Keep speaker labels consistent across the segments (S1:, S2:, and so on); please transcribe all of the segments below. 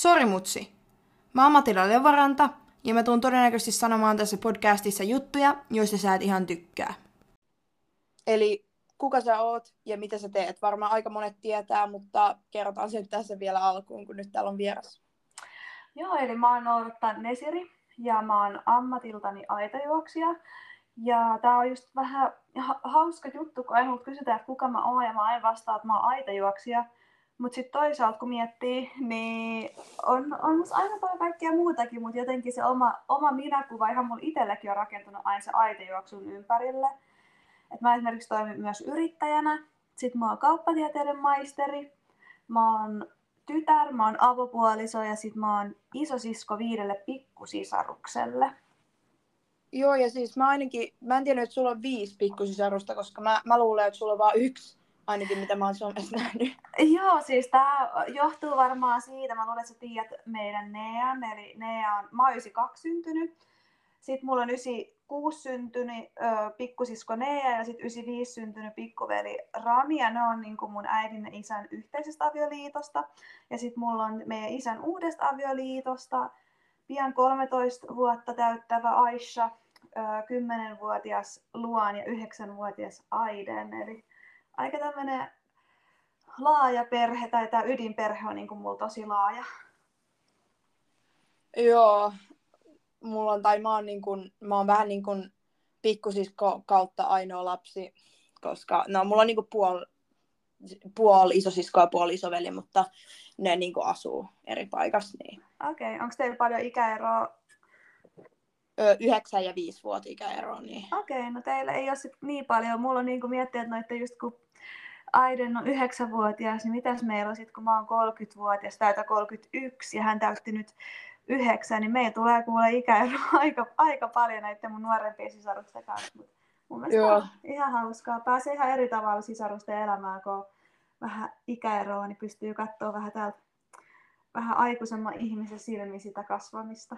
S1: Sori mutsi. Mä oon Matila Levaranta ja mä tuun todennäköisesti sanomaan tässä podcastissa juttuja, joista sä et ihan tykkää.
S2: Eli kuka sä oot ja mitä sä teet? Varmaan aika monet tietää, mutta kerrotaan sen tässä vielä alkuun, kun nyt täällä on vieras.
S3: Joo, eli mä oon Noorta Nesiri ja mä oon ammatiltani aitajuoksija. Ja tää on just vähän ha- hauska juttu, kun aina kysytään, että kuka mä oon ja mä aina vastaan, että mä oon aitajuoksija. Mutta sitten toisaalta kun miettii, niin on, on aina paljon kaikkea muutakin, mutta jotenkin se oma, oma minäkuva ihan mulla itselläkin on rakentunut aina se aitajuoksun ympärille. Et mä esimerkiksi toimin myös yrittäjänä, sitten mä oon kauppatieteiden maisteri, mä oon tytär, mä oon avopuoliso ja sitten mä oon isosisko viidelle pikkusisarukselle.
S2: Joo, ja siis mä ainakin, mä en tiedä, että sulla on viisi pikkusisarusta, koska mä, mä luulen, että sulla on vain yksi, ainakin mitä mä oon somessa nähnyt.
S3: Joo, siis tämä johtuu varmaan siitä, mä luulen, että sä tiedät meidän Nean, eli Nea on, mä oon 92 syntynyt, sitten mulla on 96 syntynyt ö, pikkusisko Nea ja sitten 95 syntynyt pikkuveli Rami, ja ne on niin kuin mun äidin ja isän yhteisestä avioliitosta. Ja sitten mulla on meidän isän uudesta avioliitosta, pian 13 vuotta täyttävä Aisha, 10-vuotias Luan ja 9-vuotias Aiden. Eli aika tämmöinen laaja perhe, tai tämä ydinperhe on niin kuin mulla tosi laaja.
S2: Joo, mulla on, tai mä oon, niin kun, mä oon vähän niin kuin pikkusisko kautta ainoa lapsi, koska no mulla on niin kuin puoli puol isosisko ja puoli isoveli, mutta ne niin kuin asuu eri paikassa. Niin.
S3: Okei, okay. onko teillä paljon ikäeroa?
S2: Ö, 9 ja 5 vuotta ikäeroa. Niin.
S3: Okei, okay, no teillä ei ole sit niin paljon. Mulla on niin kuin miettiä, että noitte just kun Aiden on 9-vuotias, niin mitäs meillä on sitten, kun mä oon 30-vuotias, täytä 31 ja hän täytti nyt yhdeksän, niin meillä tulee kuule ikäeroa aika, aika paljon näiden mun nuorempien sisarusten kanssa. Mutta mun mielestä
S2: Joo.
S3: on ihan hauskaa. Pääsee ihan eri tavalla sisarusten elämään, kun on vähän ikäeroa, niin pystyy katsoa vähän täältä vähän aikuisemman ihmisen silmin sitä kasvamista.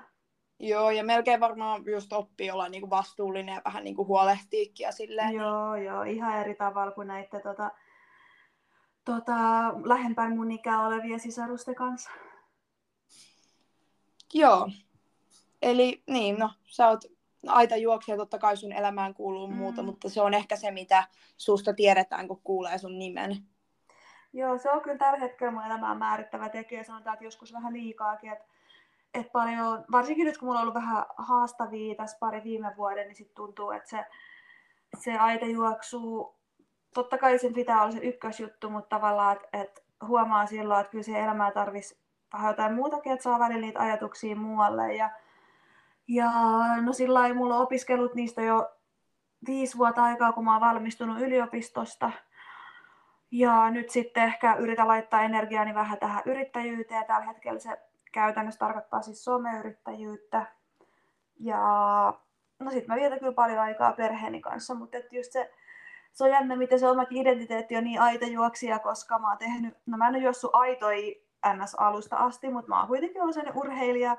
S2: Joo, ja melkein varmaan just oppii olla niinku vastuullinen ja vähän niinku huolehtiikin ja silleen.
S3: Joo, joo, ihan eri tavalla kuin näiden tota, tota, lähempään mun ikää olevien sisarusten kanssa.
S2: Joo. Eli niin, no sä oot aita juoksija, totta kai sun elämään kuuluu mm. muuta, mutta se on ehkä se, mitä susta tiedetään, kun kuulee sun nimen.
S3: Joo, se on kyllä tällä hetkellä mun elämään määrittävä tekijä. Sanotaan, että joskus vähän liikaakin. Että et paljon, varsinkin nyt kun mulla on ollut vähän haastavia tässä pari viime vuoden, niin sitten tuntuu, että se, se aita juoksuu, totta kai sen pitää olla se ykkösjuttu, mutta tavallaan, että et huomaa silloin, että kyllä se elämää tarvitsisi vähän jotain muutakin, että saa välillä niitä ajatuksia muualle. Ja, ja no sillä lailla mulla on opiskellut niistä jo viisi vuotta aikaa, kun mä oon valmistunut yliopistosta. Ja nyt sitten ehkä yritän laittaa energiaani vähän tähän yrittäjyyteen. Tällä hetkellä se käytännössä tarkoittaa siis someyrittäjyyttä. Ja no sit mä vietän kyllä paljon aikaa perheeni kanssa, mutta et just se, se on jännä, miten se omakin identiteetti on niin aitojuoksija, koska mä oon tehnyt, no mä en ole juossut aitoi NS-alusta asti, mutta mä oon kuitenkin ollut sellainen urheilija,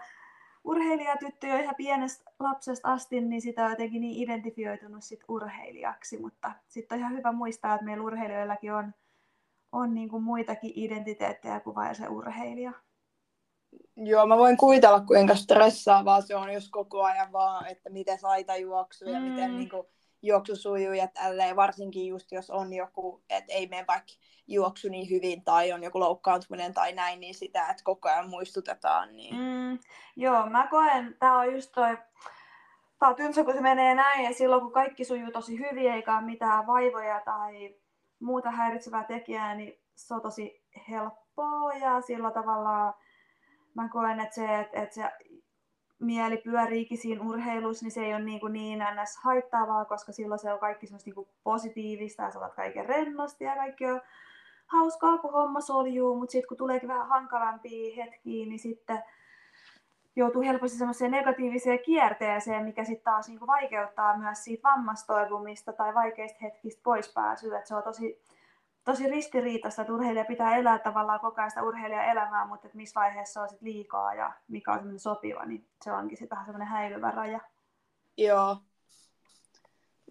S3: urheilijatyttö jo ihan pienestä lapsesta asti, niin sitä on jotenkin niin identifioitunut sit urheilijaksi, mutta sitten on ihan hyvä muistaa, että meillä urheilijoillakin on, on niin kuin muitakin identiteettejä kuin vain se urheilija.
S2: Joo, mä voin kuvitella, kuinka stressaavaa se on, jos koko ajan vaan, että miten saita juoksuu ja mm. miten niin kuin, juoksu sujuu ja tälleen, varsinkin just jos on joku, että ei mene vaikka juoksu niin hyvin tai on joku loukkaantuminen tai näin, niin sitä, että koko ajan muistutetaan. Niin...
S3: Mm, joo, mä koen, tää on just toi, tää on tylsä, kun se menee näin ja silloin kun kaikki sujuu tosi hyvin eikä ole mitään vaivoja tai muuta häiritsevää tekijää, niin se on tosi helppoa ja sillä tavalla mä koen, että se, että, että se mieli pyöriikin siinä urheilussa, niin se ei ole niin, kuin niin ns. haittaavaa, koska silloin se on kaikki semmoista niin kuin positiivista ja sä otat kaiken rennosti ja kaikki on hauskaa, kun homma soljuu, mutta sitten kun tuleekin vähän hankalampia hetkiä, niin sitten joutuu helposti semmoiseen negatiiviseen kierteeseen, mikä sitten taas niin kuin vaikeuttaa myös siitä vammastoivumista tai vaikeista hetkistä poispääsyä. Et se on tosi, tosi ristiriitaista, että urheilija pitää elää tavallaan koko ajan sitä urheilijan elämää, mutta että missä vaiheessa on sit liikaa ja mikä on semmoinen sopiva, niin se onkin sitten vähän semmoinen häilyvä raja.
S2: Joo.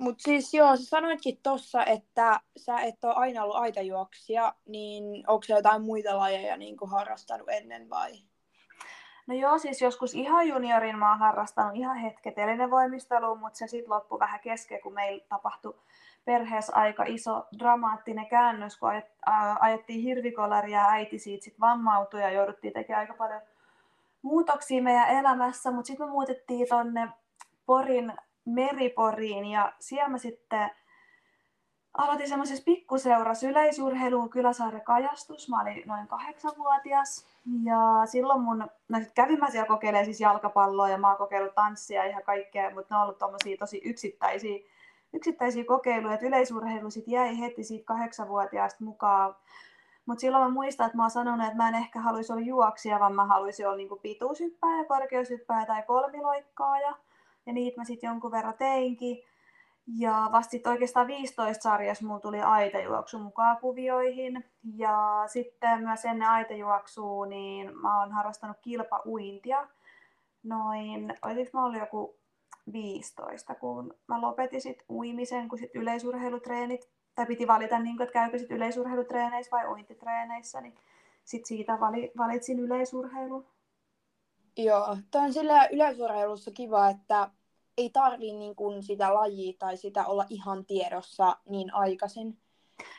S2: Mutta siis joo, sä sanoitkin tossa, että sä et ole aina ollut aitajuoksija, niin onko se jotain muita lajeja niin kuin harrastanut ennen vai?
S3: No joo, siis joskus ihan juniorin mä oon harrastanut ihan hetket voimistelua, mutta se sitten loppui vähän kesken, kun meillä tapahtui perheessä aika iso dramaattinen käännös, kun ajettiin hirvikolaria ja äiti siitä sit vammautui ja jouduttiin tekemään aika paljon muutoksia meidän elämässä, mutta sitten me muutettiin tonne Porin Meriporiin ja siellä mä sitten aloitin semmoisessa pikkuseurassa yleisurheiluun Kyläsaaren kajastus. Mä olin noin kahdeksanvuotias ja silloin mun, no sit kävin mä siellä kokeilemaan siis jalkapalloa ja mä oon kokeillut tanssia ja ihan kaikkea, mutta ne on ollut tosi yksittäisiä, yksittäisiä kokeiluja, että yleisurheilu sit jäi heti siitä kahdeksanvuotiaasta mukaan. Mutta silloin mä muistan, että mä oon sanonut, että mä en ehkä haluaisi olla juoksija, vaan mä haluaisin olla niinku pituushyppääjä, korkeushyppääjä tai kolmiloikkaaja. Ja niitä mä sitten jonkun verran teinkin. Ja vasta sitten oikeastaan 15 sarjassa mulla tuli aitajuoksu mukaan kuvioihin. Ja sitten myös ennen aitajuoksua, niin mä oon harrastanut kilpauintia. Noin, olisiko mä ollut joku 15, kun mä lopetin sit uimisen, kun sit yleisurheilutreenit, tai piti valita, niin että käykö sit yleisurheilutreeneissä vai uintitreeneissä, niin sit siitä valitsin yleisurheilun.
S2: Joo, tämä on sillä yleisurheilussa kiva, että ei tarvii niin kuin sitä lajia tai sitä olla ihan tiedossa niin aikaisin.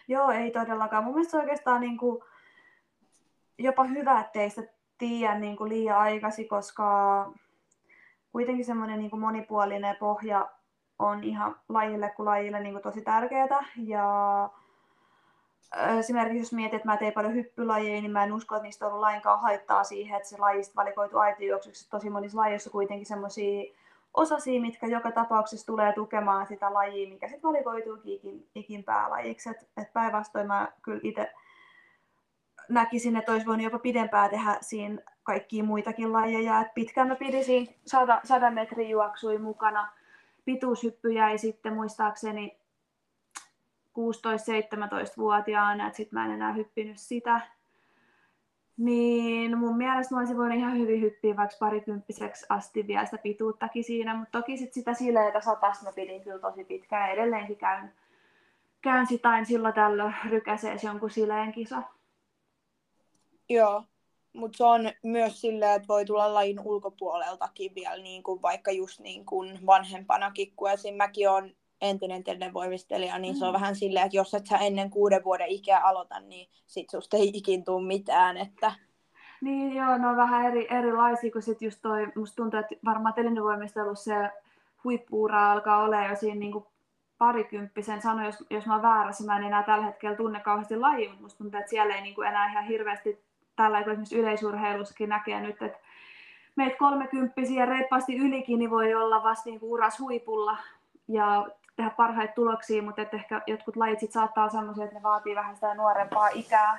S3: Joo, ei todellakaan. Mun mielestä oikeastaan niin kuin jopa hyvä, ettei sitä tiedä niin kuin liian aikaisin, koska kuitenkin semmoinen niin monipuolinen pohja on ihan lajille kuin lajille niin kuin tosi tärkeää. Ja esimerkiksi jos mietit, että mä tein paljon hyppylajeja, niin mä en usko, että niistä on ollut lainkaan haittaa siihen, että se lajista valikoitu aitijuoksuksi. Tosi monissa lajeissa kuitenkin semmoisia osasia, mitkä joka tapauksessa tulee tukemaan sitä lajia, mikä sitten valikoituukin ikin, ikin päälajiksi. Et, et päinvastoin mä kyllä itse näkisin, että olisi voinut jopa pidempää tehdä siinä kaikkia muitakin lajeja. Et pitkään mä pidin siinä 100, 100 metrin juoksui mukana. Pituushyppy jäi sitten muistaakseni 16-17-vuotiaana, että sitten mä en enää hyppinyt sitä. Niin mun mielestä mä olisin voinut ihan hyvin hyppiä vaikka parikymppiseksi asti vielä sitä pituuttakin siinä, mutta toki sit sitä sileitä satasta mä pidin kyllä tosi pitkään edelleenkin käyn, käyn sitä aina silloin tällöin rykäsees jonkun sileen kisa.
S2: Joo, mutta se on myös silleen, että voi tulla lajin ulkopuoleltakin vielä niin kuin vaikka just niin kuin vanhempanakin, kun esim. mäkin olen entinen televoimistelija, niin mm. se on mm. vähän silleen, että jos et sä ennen kuuden vuoden ikää aloita, niin sit susta ei ikin tuu mitään. Että...
S3: Niin joo, ne on vähän eri, erilaisia, kun sit just toi, musta tuntuu, että varmaan televoimistelussa se huippuura alkaa olla jo siinä niinku parikymppisen sano, jos, jos mä oon väärässä, mä en enää tällä hetkellä tunne kauheasti lajia, mutta musta tuntuu, että siellä ei niinku enää ihan hirveästi tällä kun esimerkiksi yleisurheilussakin näkee nyt, että meitä kolmekymppisiä reippaasti ylikin niin voi olla vasta niinku uras huipulla. Ja tehdä parhaita tuloksia, mutta että ehkä jotkut lajit sit saattaa olla sellaisia, että ne vaatii vähän sitä nuorempaa ikää.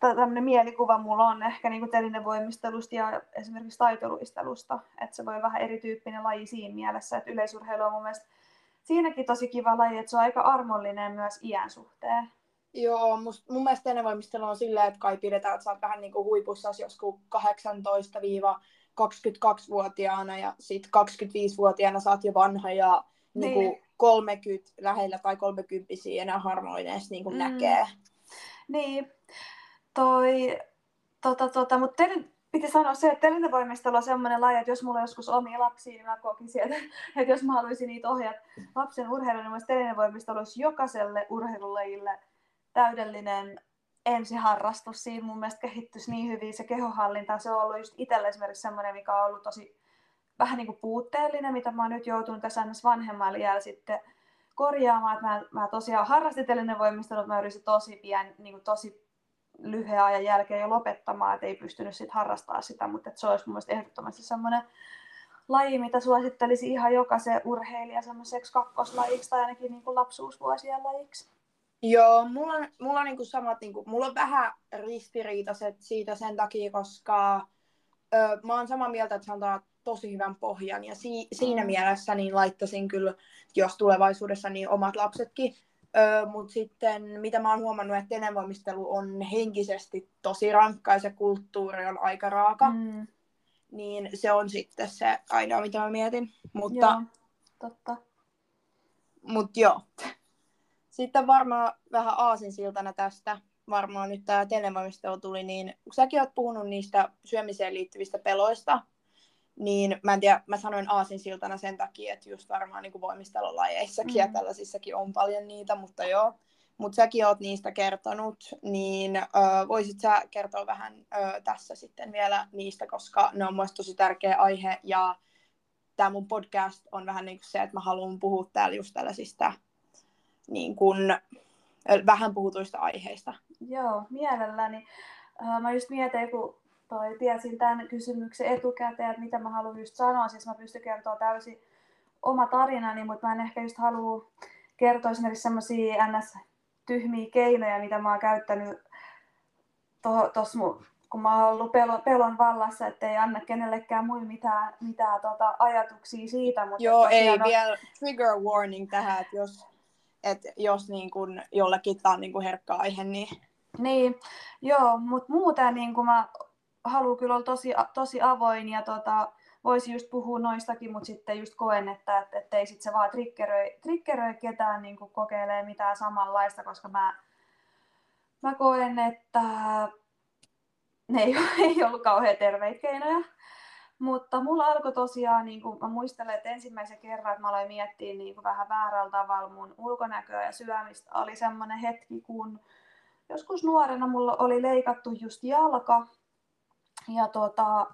S3: Tämmöinen mielikuva mulla on ehkä niin telinevoimistelusta ja esimerkiksi taitoluistelusta, että se voi vähän erityyppinen laji siinä mielessä, että yleisurheilu on mun mielestä siinäkin tosi kiva laji, että se on aika armollinen myös iän suhteen.
S2: Joo, must, mun mielestä telinevoimistelu on silleen, että kai pidetään, että sä oot vähän niin kuin huipussa joskus 18-22-vuotiaana ja sitten 25-vuotiaana sä oot jo vanha ja niin. Niin kuin 30 lähellä tai 30 enää harmoineessa niin kuin mm. näkee.
S3: Niin, toi, tota, tota, mutta teidän, piti sanoa se, että telinevoimistelu on semmoinen laji, että jos mulla on joskus omia lapsia, niin mä kokin sieltä, että jos mä haluaisin niitä ohjata lapsen urheiluun, niin telinevoimistelu olisi jokaiselle urheilulajille täydellinen ensiharrastus. Siinä mun mielestä kehittyisi niin hyvin se kehohallinta. Se on ollut just itselle esimerkiksi semmoinen, mikä on ollut tosi vähän niin kuin puutteellinen, mitä mä oon nyt joutunut tässä vanhemmalla iällä sitten korjaamaan. Mä, mä tosiaan harrastitellinen voimistelu, mä yritin tosi pian, niin kuin tosi lyhyen ajan jälkeen jo lopettamaan, että ei pystynyt sitten harrastaa sitä, mutta se olisi mun mielestä ehdottomasti semmoinen laji, mitä suosittelisi ihan jokaisen urheilija semmoiseksi kakkoslajiksi tai ainakin niin kuin lapsuusvuosien lajiksi.
S2: Joo, mulla on, mulla on niin kuin samat, niin kuin, mulla on vähän ristiriitaiset siitä sen takia, koska ö, mä oon samaa mieltä, että se antaa tosi hyvän pohjan ja si- siinä mm. mielessä niin laittaisin kyllä, jos tulevaisuudessa, niin omat lapsetkin. Mutta sitten mitä mä oon huomannut, että tenenvoimistelu on henkisesti tosi rankka ja se kulttuuri on aika raaka. Mm. Niin se on sitten se ainoa, mitä mä mietin. Mutta,
S3: joo, totta.
S2: Mutta joo. Sitten varmaan vähän aasinsiltana tästä varmaan nyt tämä televalmistelu tuli, niin kun säkin oot puhunut niistä syömiseen liittyvistä peloista, niin mä en tiedä, mä sanoin aasinsiltana sen takia, että just varmaan niin voimistelulajeissakin mm. ja tällaisissakin on paljon niitä, mutta joo, mutta säkin oot niistä kertonut, niin ö, voisit sä kertoa vähän ö, tässä sitten vielä niistä, koska ne on mielestäni tosi tärkeä aihe ja tämä mun podcast on vähän niin kuin se, että mä haluan puhua täällä just tällaisista niin kuin, vähän puhutuista aiheista.
S3: Joo, mielelläni. Mä just mietin, kun toi, tiesin tämän kysymyksen etukäteen, että mitä mä haluan just sanoa. Siis mä pystyn kertoa täysin oma tarinani, mutta mä en ehkä just halua kertoa esimerkiksi semmoisia ns tyhmiä keinoja, mitä mä oon käyttänyt tuossa kun mä oon ollut pelon, pelon vallassa, ettei anna kenellekään muille mitään, mitään tota, ajatuksia siitä.
S2: Mutta Joo, ei on... vielä trigger warning tähän, että jos, että jos niin kun jollekin tämä on niin kun herkkä aihe, niin...
S3: Niin, joo, mutta muuten niin mä haluan kyllä olla tosi, tosi avoin ja tota, voisi just puhua noistakin, mutta sitten just koen, että, että ettei sit se vaan triggeröi, triggeröi ketään niin kokeilee mitään samanlaista, koska mä, mä koen, että ne ei, ei ollut kauhean terveitä keinoja. Mutta mulla alkoi tosiaan, niin kuin mä muistelen, että ensimmäisen kerran, että mä aloin miettiä niin kuin vähän väärällä tavalla mun ulkonäköä ja syömistä, oli semmoinen hetki, kun joskus nuorena mulla oli leikattu just jalka. Ja tota,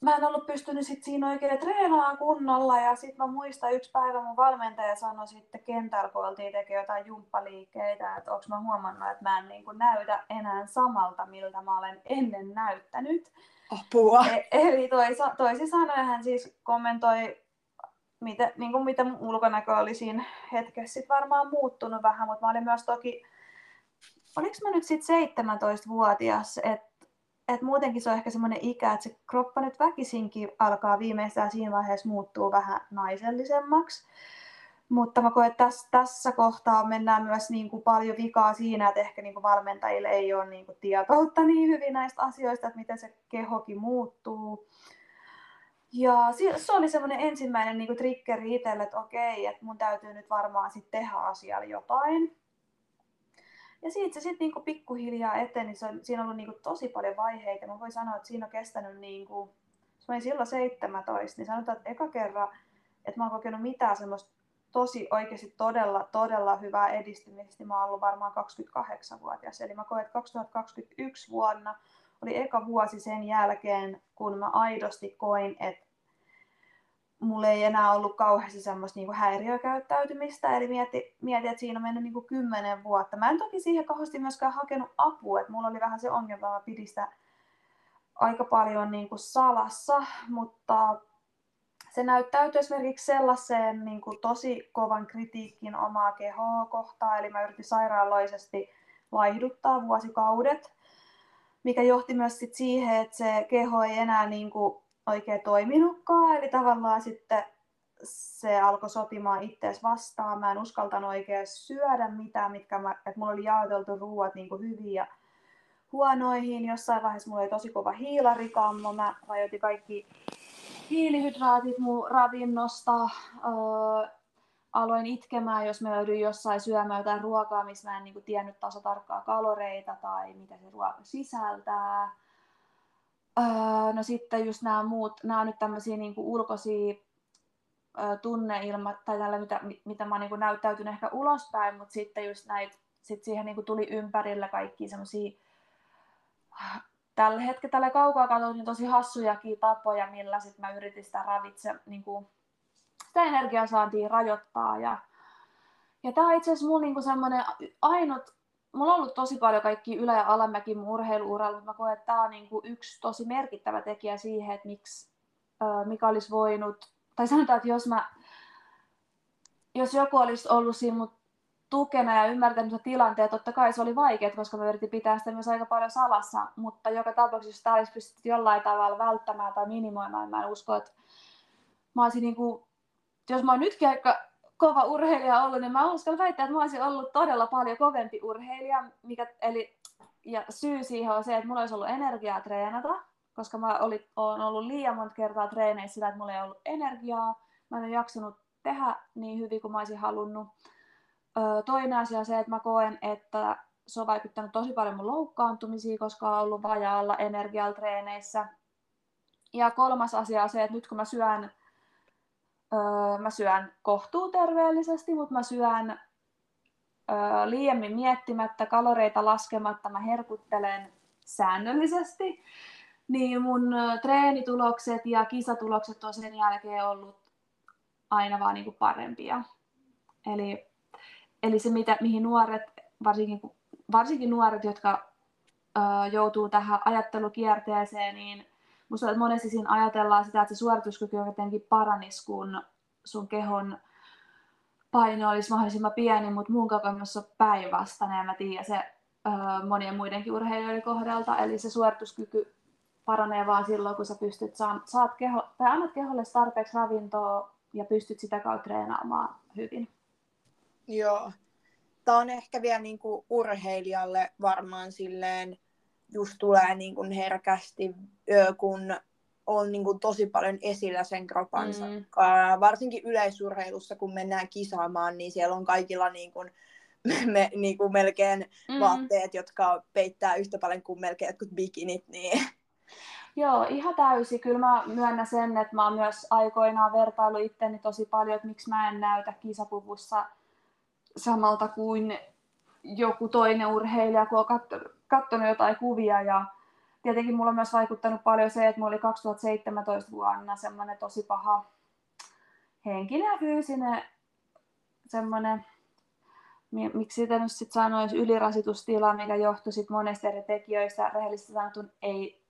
S3: mä en ollut pystynyt sit siinä oikein treenaamaan kunnolla ja sitten mä muistan yksi päivä mun valmentaja sanoi sitten kentällä, kun oltiin tekemään jotain jumppaliikkeitä, että onko mä huomannut, että mä en niin kuin näytä enää samalta, miltä mä olen ennen näyttänyt.
S2: Apua.
S3: E- eli toisa, toisin sanoen hän siis kommentoi, mitä, niin kuin mitä mun ulkonäkö oli siinä hetkessä sit varmaan muuttunut vähän, mutta mä olin myös toki, oliko mä nyt sitten 17-vuotias, että että muutenkin se on ehkä semmoinen ikä, että se kroppa nyt väkisinkin alkaa viimeistään siinä vaiheessa muuttuu vähän naisellisemmaksi. Mutta mä koen, että tässä, tässä kohtaa mennään myös niin kuin paljon vikaa siinä, että ehkä niin kuin valmentajille ei ole niin kuin tietoutta niin hyvin näistä asioista, että miten se kehokin muuttuu. Ja se oli semmoinen ensimmäinen niin kuin triggeri itselle, että okei, että mun täytyy nyt varmaan sitten tehdä asialle jotain. Ja siitä se sitten niinku pikkuhiljaa eteni, se on, siinä on ollut niinku tosi paljon vaiheita. Mä voin sanoa, että siinä on kestänyt, niinku, jos mä olin silloin 17, niin sanotaan, että eka kerran, että mä oon kokenut mitään semmoista tosi oikeasti todella, todella hyvää edistymistä, niin mä oon ollut varmaan 28-vuotias. Eli mä koen, että 2021 vuonna oli eka vuosi sen jälkeen, kun mä aidosti koin, että mulla ei enää ollut kauheasti semmoista niinku häiriökäyttäytymistä, eli mieti, mieti, että siinä on mennyt niinku kymmenen vuotta. Mä en toki siihen kauheasti myöskään hakenut apua, että mulla oli vähän se ongelma, mä pidin sitä aika paljon niinku salassa, mutta se näyttäytyi esimerkiksi sellaiseen niin kuin tosi kovan kritiikin omaa kehoa kohtaan, eli mä yritin sairaaloisesti laihduttaa vuosikaudet, mikä johti myös sit siihen, että se keho ei enää niin kuin oikein toiminutkaan, eli tavallaan sitten se alkoi sotimaan ittees vastaan. Mä en uskaltanut oikein syödä mitään, mitkä mä, että mulla oli jaoteltu ruuat niin kuin hyviin ja huonoihin. Jossain vaiheessa mulla oli tosi kova hiilarikammo. Mä rajoitin kaikki hiilihydraatit mun ravinnosta. Öö, aloin itkemään, jos mä löydyin jossain syömään jotain ruokaa, missä mä en niin kuin, tiennyt taso tarkkaa kaloreita tai mitä se ruoka sisältää. Öö, no sitten just nämä muut, nämä on nyt tämmöisiä niin kuin ulkoisia ö, tunneilmat tai tällä, mitä, mitä mä oon niin näyttäytynyt ehkä ulospäin, mutta sitten just näitä, sit siihen niin kuin tuli ympärillä kaikki semmoisia tällä hetkellä tällä kaukaa katsoin niin tosi hassujakin tapoja, millä sit mä yritin sitä ravitse, niin kuin, sitä energiansaantia rajoittaa. Ja, ja tämä on itse asiassa mun niin semmoinen ainut mulla on ollut tosi paljon kaikki ylä- ja alamäki mun urheiluuralla, mutta mä koen, että tämä on niin kuin yksi tosi merkittävä tekijä siihen, että miksi, mikä olisi voinut, tai sanotaan, että jos mä, jos joku olisi ollut siinä mut tukena ja ymmärtänyt se tilanteen, totta kai se oli vaikeaa, koska mä yritin pitää sitä myös aika paljon salassa, mutta joka tapauksessa, jos tämä olisi pystytty jollain tavalla välttämään tai minimoimaan, mä en usko, että mä olisin niin kuin, jos mä oon nytkin aika kova urheilija ollut, niin mä uskallan väittää, että mä olisin ollut todella paljon kovempi urheilija. Mikä, eli, ja syy siihen on se, että mulla olisi ollut energiaa treenata, koska mä olin, olen ollut liian monta kertaa treeneissä sillä, että mulla ei ollut energiaa. Mä en ole jaksanut tehdä niin hyvin kuin mä olisin halunnut. Öö, toinen asia on se, että mä koen, että se on vaikuttanut tosi paljon mun loukkaantumisiin, koska on ollut vajaalla energialla treeneissä. Ja kolmas asia on se, että nyt kun mä syön, öö, mä syön kohtuuterveellisesti, mutta mä syön öö, liiemmin miettimättä, kaloreita laskematta, mä herkuttelen säännöllisesti, niin mun treenitulokset ja kisatulokset on sen jälkeen ollut aina vaan niin kuin parempia. Eli, eli se, mitä, mihin nuoret, varsinkin, varsinkin nuoret, jotka joutuu tähän ajattelukierteeseen, niin musta monesti siinä ajatellaan sitä, että se suorituskyky jotenkin paranisi, kun sun kehon paino olisi mahdollisimman pieni, mutta mun kokemus on päinvastainen ja mä tiedän se ö, monien muidenkin urheilijoiden kohdalta, eli se suorituskyky paranee vaan silloin, kun sä pystyt saan, saat keho, tai annat keholle tarpeeksi ravintoa ja pystyt sitä kautta treenaamaan hyvin.
S2: Joo. Tämä on ehkä vielä niin kuin urheilijalle varmaan silleen, just tulee niin kuin herkästi, kun on niin kuin tosi paljon esillä sen kropansa. Mm. Varsinkin yleisurheilussa, kun mennään kisaamaan, niin siellä on kaikilla niin kuin, me, niin kuin melkein mm. vaatteet, jotka peittää yhtä paljon kuin melkein jotkut bikinit. Niin
S3: Joo, ihan täysi. Kyllä mä myönnän sen, että mä oon myös aikoinaan vertailu itteni tosi paljon, että miksi mä en näytä kisapuvussa samalta kuin joku toinen urheilija, kun on katsonut jotain kuvia. Ja tietenkin mulla on myös vaikuttanut paljon se, että mulla oli 2017 vuonna semmoinen tosi paha henkinen ja fyysinen semmoinen, miksi sitä nyt sitten sanoisi, ylirasitustila, mikä johtui sit monesta eri tekijöistä. Rehellisesti sanotun ei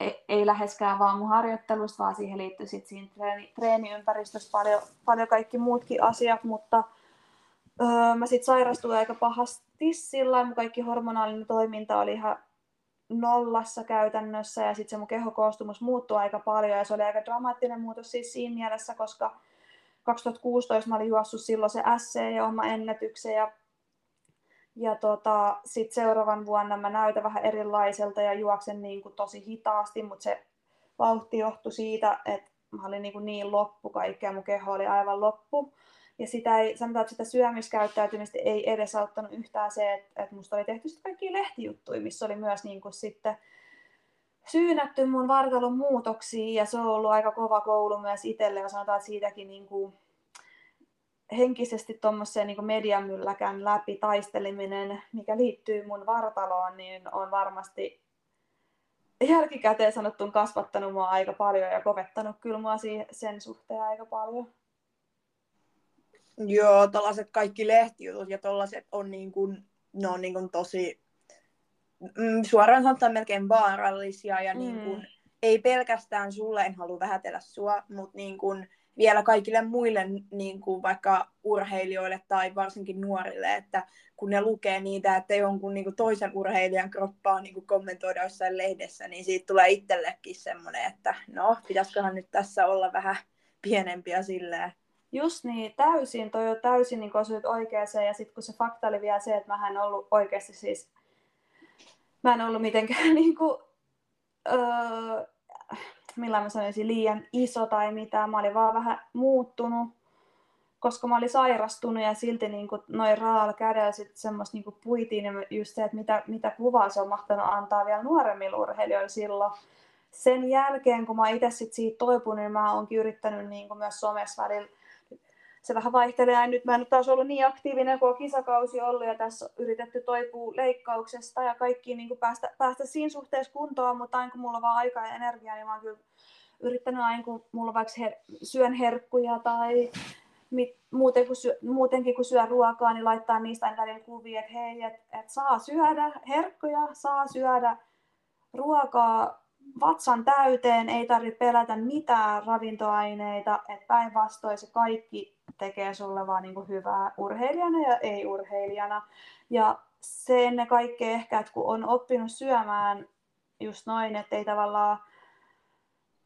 S3: ei, ei läheskään vaan mun harjoittelusta, vaan siihen liittyy sitten siinä treeni, treeniympäristössä paljon, paljon kaikki muutkin asiat, mutta öö, mä sitten sairastuin aika pahasti sillä mun kaikki hormonaalinen toiminta oli ihan nollassa käytännössä ja sitten se mun kehokoostumus muuttui aika paljon ja se oli aika dramaattinen muutos siis siinä mielessä, koska 2016 mä olin juossut silloin se SC ja oma ennätyksen ja ja tota, sitten seuraavan vuonna mä näytän vähän erilaiselta ja juoksen niin kuin tosi hitaasti, mutta se vauhti johtui siitä, että mä olin niin, kuin niin loppu kaikkea, mun keho oli aivan loppu. Ja sitä ei, sanotaan, että sitä syömiskäyttäytymistä ei edesauttanut yhtään se, että, että musta oli tehty sitten kaikki lehtijuttuja, missä oli myös niin kuin sitten syynätty mun vartalon muutoksia ja se on ollut aika kova koulu myös itselle ja sanotaan, että siitäkin niin kuin henkisesti tuommoiseen niin mediamylläkän läpi taisteleminen, mikä liittyy mun vartaloon, niin on varmasti jälkikäteen sanottuun kasvattanut mua aika paljon ja kovettanut kyllä mua sen suhteen aika paljon.
S2: Joo, tällaiset kaikki lehtijutut ja tällaiset on, niin kuin, ne on niin kuin tosi mm, suoraan sanotaan melkein vaarallisia ja mm. niin kuin, ei pelkästään sulle, en halua vähätellä sua, mutta niin kuin, vielä kaikille muille niin kuin vaikka urheilijoille tai varsinkin nuorille, että kun ne lukee niitä, että jonkun niin kuin toisen urheilijan kroppaa niin kuin kommentoida jossain lehdessä, niin siitä tulee itsellekin semmoinen, että no, pitäisiköhän nyt tässä olla vähän pienempiä silleen.
S3: Just niin, täysin, toi on täysin niin osuit oikeeseen ja sitten kun se fakta oli vielä se, että mä en ollut oikeasti siis, mä en ollut mitenkään niin kuin, öö, millä mä sanoisin, liian iso tai mitään. Mä olin vaan vähän muuttunut, koska mä olin sairastunut ja silti niin kuin noin raalla kädellä sitten semmoista niin puitiin ja just se, että mitä, mitä kuvaa se on mahtanut antaa vielä nuoremmilla urheilijoilla silloin. Sen jälkeen, kun mä itse sit siitä toipunut, niin mä oonkin yrittänyt niin kuin myös somessa välillä se vähän vaihtelee. Ja nyt mä en taas ollut niin aktiivinen, kun on kisakausi ollut ja tässä on yritetty toipua leikkauksesta ja kaikki niin päästä, päästä siinä suhteessa kuntoon, mutta aina kun mulla on vaan aikaa ja energiaa, niin mä oon kyllä yrittänyt aina kun mulla vaikka her, syön herkkuja tai mit, muuten kun syö, muutenkin kun syö ruokaa, niin laittaa niistä aina välillä kuvia, että hei, että et saa syödä herkkuja, saa syödä ruokaa vatsan täyteen, ei tarvitse pelätä mitään ravintoaineita, että päinvastoin se kaikki tekee sulle vaan niin hyvää urheilijana ja ei-urheilijana. Ja se ennen kaikkea ehkä, että kun on oppinut syömään just noin, että ei tavallaan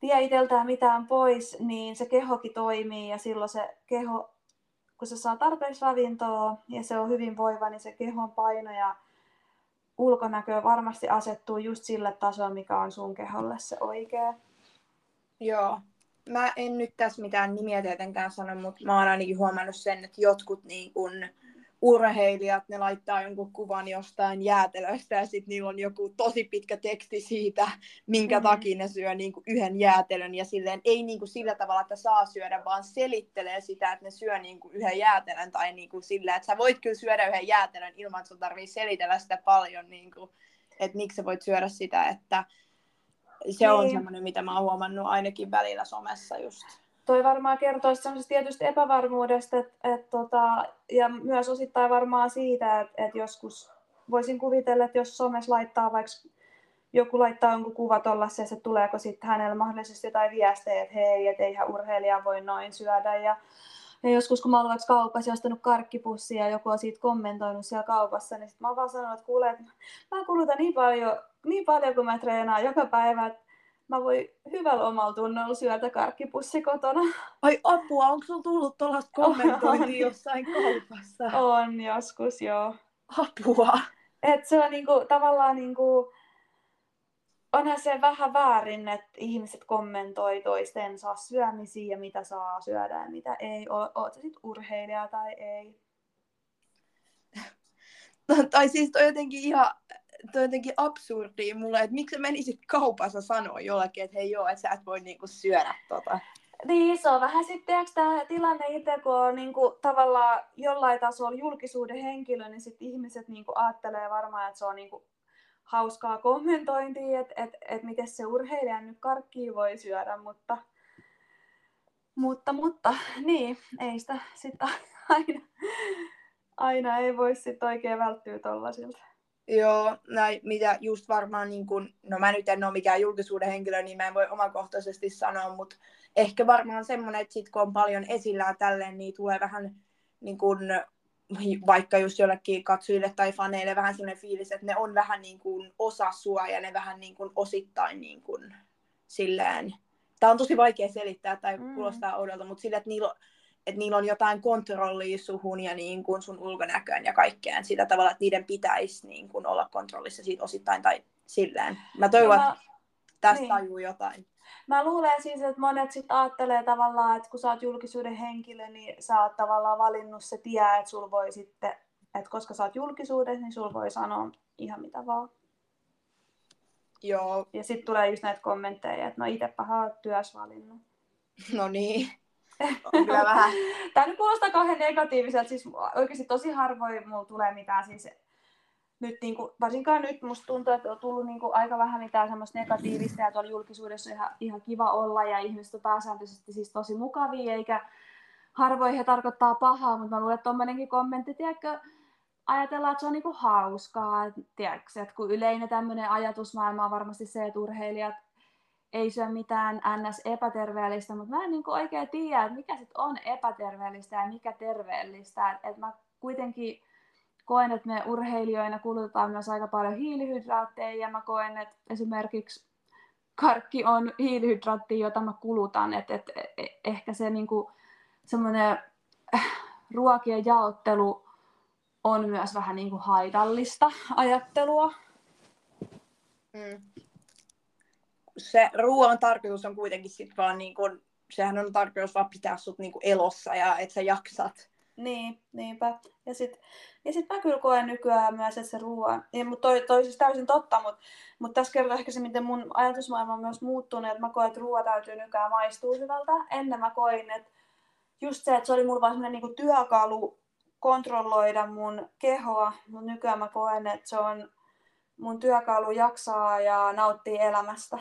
S3: vie itseltään mitään pois, niin se kehokin toimii ja silloin se keho, kun se saa tarpeeksi ravintoa ja se on hyvinvoiva, niin se kehon paino ja ulkonäkö varmasti asettuu just sille tasolle, mikä on sun keholle se oikea.
S2: Joo, mä en nyt tässä mitään nimiä tietenkään sano, mutta mä oon ainakin huomannut sen, että jotkut niin kun, urheilijat, ne laittaa jonkun kuvan jostain jäätelöstä ja sitten niillä on joku tosi pitkä teksti siitä, minkä mm-hmm. takia ne syö niin kuin yhden jäätelön ja silleen ei niin kuin sillä tavalla, että saa syödä, vaan selittelee sitä, että ne syö niin kuin yhden jäätelön tai niin kuin sillä, että sä voit kyllä syödä yhden jäätelön ilman, että sun tarvii selitellä sitä paljon, niin kuin, että miksi sä voit syödä sitä, että se on niin. semmoinen, mitä mä oon huomannut ainakin välillä somessa just
S3: toi varmaan kertoo semmoisesta tietystä epävarmuudesta, et, et tota, ja myös osittain varmaan siitä, että et joskus voisin kuvitella, että jos somessa laittaa vaikka joku laittaa jonkun kuva tuollaisessa, että tuleeko sitten hänellä mahdollisesti jotain viestejä, että hei, että eihän urheilija voi noin syödä. Ja, ja joskus kun mä olen kaupassa ostanut karkkipussia ja joku on siitä kommentoinut siellä kaupassa, niin sit mä oon vaan sanonut, että kuule, että mä kulutan niin paljon, niin paljon kun mä treenaan joka päivä, että mä voin hyvällä omalla tunnolla syötä karkkipussi kotona.
S2: Ai apua, onko sulla tullut tuollaista kommentointia jossain kaupassa?
S3: On joskus, joo.
S2: Apua.
S3: Et se on niinku, tavallaan niinku, onhan se vähän väärin, että ihmiset kommentoi toistensa syömisiä ja mitä saa syödä ja mitä ei. Oot sitten urheilija tai ei.
S2: tai siis toi jotenkin ihan toi on jotenkin absurdia mulle, että miksi menisit kaupassa sanoa jollekin, että hei joo, että sä et voi niinku syödä tota.
S3: Niin, se on vähän sitten tämä tilanne itse, kun on niinku, tavallaan jollain tasolla julkisuuden henkilö, niin sitten ihmiset niinku, ajattelee varmaan, että se on niinku, hauskaa kommentointia, että et, et miten se urheilija nyt karkkiin voi syödä, mutta, mutta, mutta niin, ei sitä sitten aina, aina ei voi sitten oikein välttyä tollaisilta.
S2: Joo, näin, mitä just varmaan, niin kun, no mä nyt en ole mikään julkisuuden henkilö, niin mä en voi omakohtaisesti sanoa, mutta ehkä varmaan semmoinen, että sit kun on paljon esillä tälleen, niin tulee vähän niin kun, vaikka just jollekin katsojille tai faneille vähän sellainen fiilis, että ne on vähän niin kuin osa sua ja ne vähän niin kuin osittain niin kuin silleen, tämä on tosi vaikea selittää tai mm. kuulostaa oudolta, mutta sille, että niillä on, että niillä on jotain kontrollia suhun ja niin kuin sun ulkonäköön ja kaikkeen sillä tavalla, että niiden pitäisi niin kuin olla kontrollissa siitä osittain tai silleen. Mä toivon, että tästä niin. tajuu jotain.
S3: Mä luulen siis, että monet sit ajattelee tavallaan, että kun sä oot julkisuuden henkilö, niin sä oot tavallaan valinnut se tie, että sul voi sitten, että koska sä oot julkisuudessa, niin sul voi sanoa ihan mitä vaan.
S2: Joo.
S3: Ja sitten tulee just näitä kommentteja, että no itsepä oot työs valinnut.
S2: No niin. Kyllä vähän.
S3: Tämä nyt kuulostaa kauhean negatiiviselta, siis oikeasti tosi harvoin mulla tulee mitään siis nyt niin kuin, varsinkaan nyt musta tuntuu, että on tullut niin kuin aika vähän mitään semmoista negatiivista ja tuolla julkisuudessa on ihan, ihan kiva olla ja ihmiset on pääsääntöisesti siis tosi mukavia eikä harvoin he tarkoittaa pahaa, mutta mä luulen, että tuommoinenkin kommentti, tiedätkö, ajatellaan, että se on niinku hauskaa, tiedätkö, että kun yleinen tämmöinen ajatusmaailma on varmasti se, että urheilijat ei syö mitään ns. epäterveellistä, mutta mä en niin oikein tiedä, että mikä sitten on epäterveellistä ja mikä terveellistä. Et, mä kuitenkin koen, että me urheilijoina kulutetaan myös aika paljon hiilihydraatteja ja mä koen, että esimerkiksi karkki on hiilihydraatti, jota mä kulutan. Et, et, et, ehkä se niinku, semmoinen äh, ruokien jaottelu on myös vähän niinku haitallista ajattelua.
S2: Mm se ruoan tarkoitus on kuitenkin sit vaan niin kun, sehän on tarkoitus vaan pitää sut niin elossa ja että sä jaksat.
S3: Niin, niinpä. Ja sitten ja sit mä kyllä koen nykyään myös, että se ruoan, ja, mutta toi, toi siis täysin totta, mutta, mutta tässä kertoo ehkä se, miten mun ajatusmaailma on myös muuttunut, että mä koen, että ruoa täytyy nykyään maistua hyvältä. Ennen mä koin, että just se, että se oli mulla vaan sellainen niin työkalu kontrolloida mun kehoa, mutta nykyään mä koen, että se on mun työkalu jaksaa ja nauttii elämästä.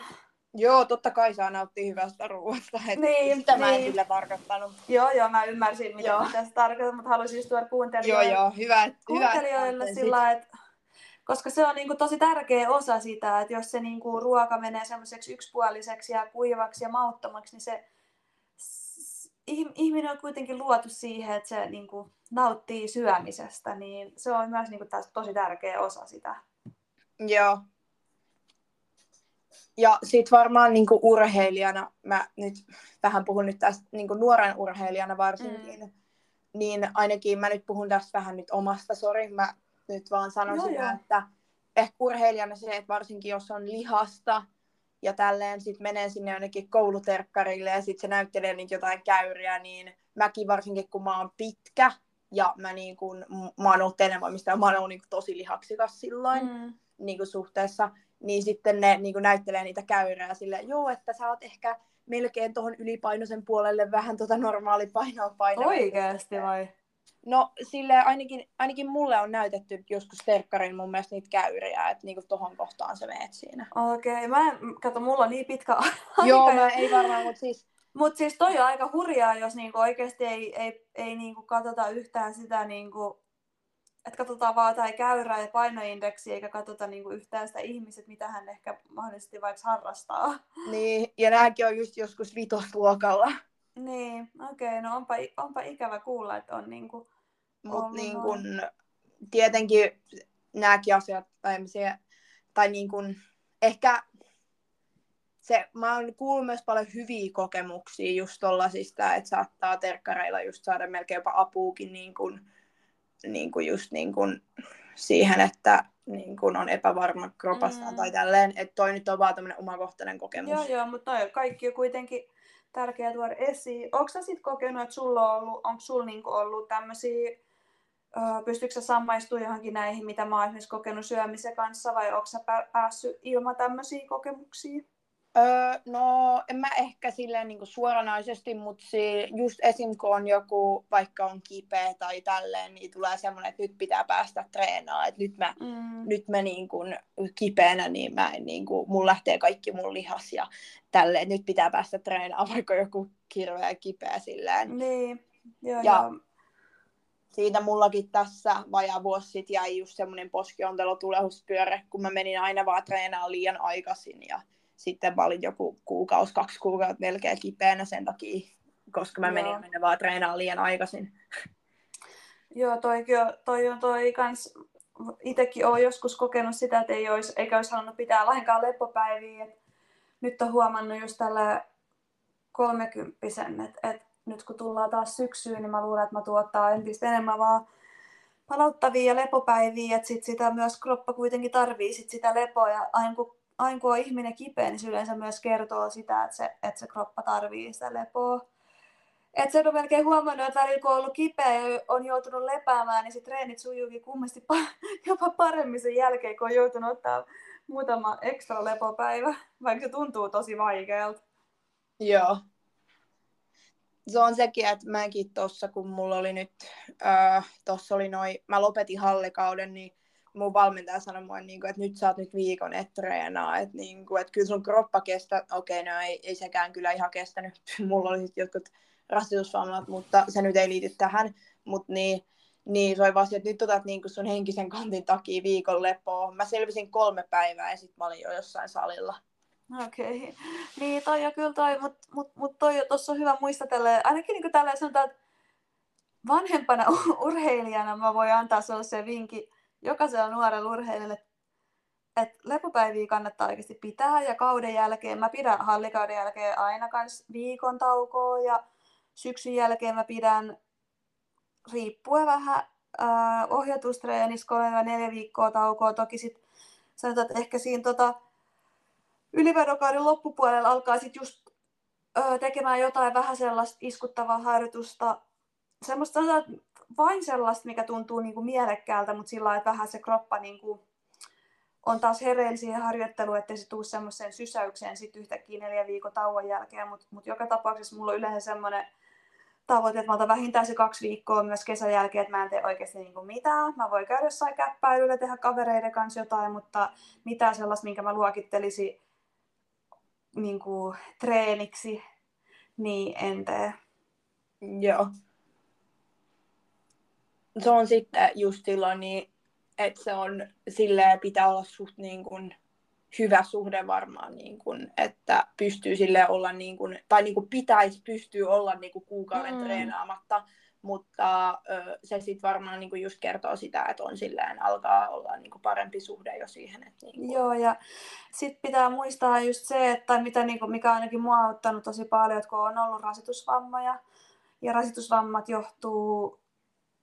S2: Joo, totta kai saa nauttia hyvästä ruoasta.
S3: Niin,
S2: sitä
S3: niin.
S2: mä en niin. sillä tarkoittanut.
S3: Joo, joo, mä ymmärsin, mitä joo. tässä tarkoittaa, mutta haluaisin just tuoda kuuntelijoille,
S2: joo, joo, hyvä,
S3: kuuntelijoille hyvä, sillä että koska se on niinku tosi tärkeä osa sitä, että jos se niinku ruoka menee semmoiseksi yksipuoliseksi ja kuivaksi ja mauttomaksi, niin se ihminen on kuitenkin luotu siihen, että se niinku nauttii syömisestä, niin se on myös niinku tosi tärkeä osa sitä.
S2: Joo, ja sitten varmaan niin urheilijana, mä nyt vähän puhun nyt tästä niin nuoren urheilijana varsinkin, mm. niin ainakin mä nyt puhun tästä vähän nyt omasta, sori, mä nyt vaan sanon joo, sitä, joo. että ehkä urheilijana se, että varsinkin jos on lihasta ja tälleen sitten menee sinne jonnekin kouluterkkarille ja sitten se näyttelee niitä jotain käyriä, niin mäkin varsinkin kun mä oon pitkä, ja mä, niin kun, mä oon ollut televoimista ja mä oon ollut niin kun, tosi lihaksikas silloin mm. niin kun, suhteessa, niin sitten ne niin kun, näyttelee niitä käyrää silleen, joo, että sä oot ehkä melkein tuohon ylipainoisen puolelle vähän tota normaali painoa painoa.
S3: Oikeasti vai?
S2: No sille ainakin, ainakin mulle on näytetty joskus terkkarin mun mielestä niitä käyriä, että niinku tohon kohtaan se meet siinä.
S3: Okei, okay. mä en, kato, mulla on niin pitkä aika.
S2: Joo, mä ei varmaan, mutta siis...
S3: Mutta siis toi on aika hurjaa, jos niinku oikeasti ei, ei, ei niinku katsota yhtään sitä, niinku, että katsotaan vaan tai käyrää ja painoindeksi, eikä katsota niinku yhtään sitä ihmiset, mitä hän ehkä mahdollisesti vaikka harrastaa.
S2: Niin, ja nämäkin on just joskus vitosluokalla.
S3: Niin, okei, okay, no onpa, onpa ikävä kuulla, että on niinku
S2: Mutta niin kun, tietenkin nämäkin asiat, tai, tai niin kun, ehkä se, mä oon kuullut myös paljon hyviä kokemuksia just tollasista, että saattaa terkkareilla just saada melkein jopa apuukin niin kun, niin kun just niin kun siihen, että niin kun on epävarma kropastaan mm. tai tälleen, että toi nyt on vaan tämmöinen omakohtainen kokemus.
S3: Joo, joo, mutta toi kaikki on kuitenkin tärkeää tuoda esiin. Onko sä sitten kokenut, että sulla on ollut, onko sulla niinku ollut tämmöisiä, pystyykö sä sammaistumaan johonkin näihin, mitä mä oon esimerkiksi kokenut syömisen kanssa, vai onko sä päässyt ilman tämmöisiä kokemuksia?
S2: Öö, no, en mä ehkä silleen niin suoranaisesti, mutta si, just esim. kun on joku, vaikka on kipeä tai tälleen, niin tulee semmoinen, että nyt pitää päästä treenaamaan. Että nyt mä, mm. nyt mä niin kuin kipeänä, niin mä en niin kuin, mun lähtee kaikki mun lihas ja tälleen, nyt pitää päästä treenaamaan, vaikka joku kirveä kipeä silleen.
S3: Niin, joo,
S2: ja joo. Siitä mullakin tässä vajaa vuosi sitten jäi just semmoinen poskiontelo kun mä menin aina vaan treenaamaan liian aikaisin ja sitten mä olin joku kuukausi, kaksi kuukautta melkein kipeänä sen takia, koska mä menin mennä vaan treenaamaan liian aikaisin.
S3: Joo, toi, toi on toi kans, itekin olen joskus kokenut sitä, että ei olisi, eikä olisi halunnut pitää lainkaan leppopäiviä. Et nyt on huomannut just tällä kolmekymppisen, että et nyt kun tullaan taas syksyyn, niin mä luulen, että mä tuottaa entistä enemmän vaan palauttavia lepopäiviä, että sit sitä myös kroppa kuitenkin tarvii sit sitä lepoa ja aina kun aina kun on ihminen kipeä, niin se yleensä myös kertoo sitä, että se, että se kroppa tarvii sitä lepoa. Et sen on melkein huomannut, että välillä kun on ollut kipeä ja on joutunut lepäämään, niin se treenit sujuukin kummasti jopa paremmin sen jälkeen, kun on joutunut ottaa muutama ekstra lepopäivä, vaikka se tuntuu tosi vaikealta.
S2: Joo. Se on sekin, että mäkin tuossa, kun mulla oli nyt, äh, tuossa oli noin, mä lopetin hallikauden, niin mun valmentaja sanoi mulle, niin kuin, että nyt sä oot nyt viikon et treenaa, että, niin kuin, että kyllä sun kroppa kestää, okei, no ei, ei sekään kyllä ihan kestänyt, mulla oli sitten jotkut rasitusvammat, mutta se nyt ei liity tähän, mutta niin, niin se oli vaan että nyt otat niin sun henkisen kantin takia viikon lepoa. Mä selvisin kolme päivää ja sitten mä olin jo jossain salilla.
S3: Okei. Okay. Niin toi ja kyllä toi, mutta mut, mut toi tuossa on hyvä muistatella. Ainakin niin tällä sanotaan, että vanhempana urheilijana mä voin antaa sellaisen vinkin, jokaisella nuorella urheilijalle, että lepopäiviä kannattaa oikeasti pitää ja kauden jälkeen, mä pidän hallikauden jälkeen aina kans viikon taukoa ja syksyn jälkeen mä pidän riippuen vähän äh, ohjatustreenissä kolme neljä viikkoa taukoa. Toki sit sanotaan, että ehkä siinä tota, ylivedokauden loppupuolella alkaa sit just äh, tekemään jotain vähän sellaista iskuttavaa harjoitusta. Semmoista vain sellaista, mikä tuntuu niin kuin mielekkäältä, mutta sillä että vähän se kroppa niin kuin on taas hereillä siihen harjoitteluun, ettei se tule semmoiseen sysäykseen sitten yhtäkkiä neljä viikon tauon jälkeen, mutta mut joka tapauksessa mulla on yleensä semmoinen tavoite, että mä otan vähintään se kaksi viikkoa myös kesän jälkeen, että mä en tee oikeasti niin kuin mitään. Mä voin käydä jossain käppäilyllä, tehdä kavereiden kanssa jotain, mutta mitään sellaista, minkä mä luokittelisin niin kuin treeniksi, niin en tee.
S2: Joo se on sitten just silloin niin, että se on silleen pitää olla suht niin kuin hyvä suhde varmaan, niin kuin, että pystyy sille olla, niin kuin, tai niin kuin pitäisi pystyä olla niin kuin kuukauden mm. treenaamatta, mutta ö, se sitten varmaan niin kuin just kertoo sitä, että on silleen, alkaa olla niin kuin parempi suhde jo siihen. Että niin kuin...
S3: Joo, ja sitten pitää muistaa just se, että mitä, niin kuin, mikä ainakin mua on ottanut tosi paljon, että kun on ollut rasitusvammoja, ja rasitusvammat johtuu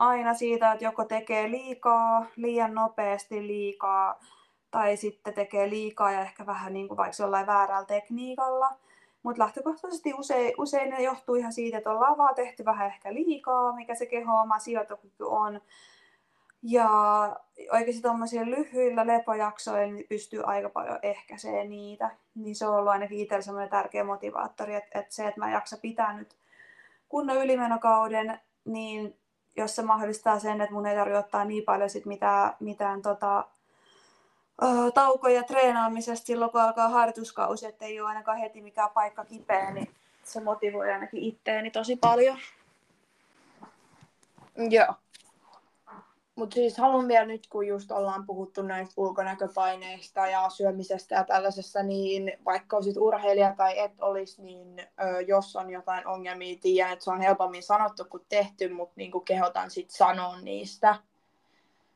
S3: aina siitä, että joko tekee liikaa, liian nopeasti liikaa, tai sitten tekee liikaa ja ehkä vähän niin kuin vaikka jollain väärällä tekniikalla, Mutta lähtökohtaisesti usein, usein ne johtuu ihan siitä, että ollaan vaan tehty vähän ehkä liikaa, mikä se keho oma sijoitokyky on. Ja oikeasti tuommoisilla lyhyillä lepojaksoilla niin pystyy aika paljon ehkäisemään niitä. Niin se on ollut ainakin itsellä semmoinen tärkeä motivaattori, että, että se, että mä jaksa pitää nyt kunnon ylimenokauden, niin jos se mahdollistaa sen, että mun ei tarvitse ottaa niin paljon sit mitään, mitään tota, taukoja treenaamisesta silloin, kun alkaa harjoituskausi, että ei ole ainakaan heti mikään paikka kipeä, niin se motivoi ainakin itteeni tosi paljon.
S2: Joo. Mutta siis haluan vielä nyt, kun just ollaan puhuttu näistä ulkonäköpaineista ja syömisestä ja tällaisesta, niin vaikka olisit urheilija tai et olisi, niin ö, jos on jotain ongelmia, tiedän, että se on helpommin sanottu kuin tehty, mutta niin kehotan sitten sanoa niistä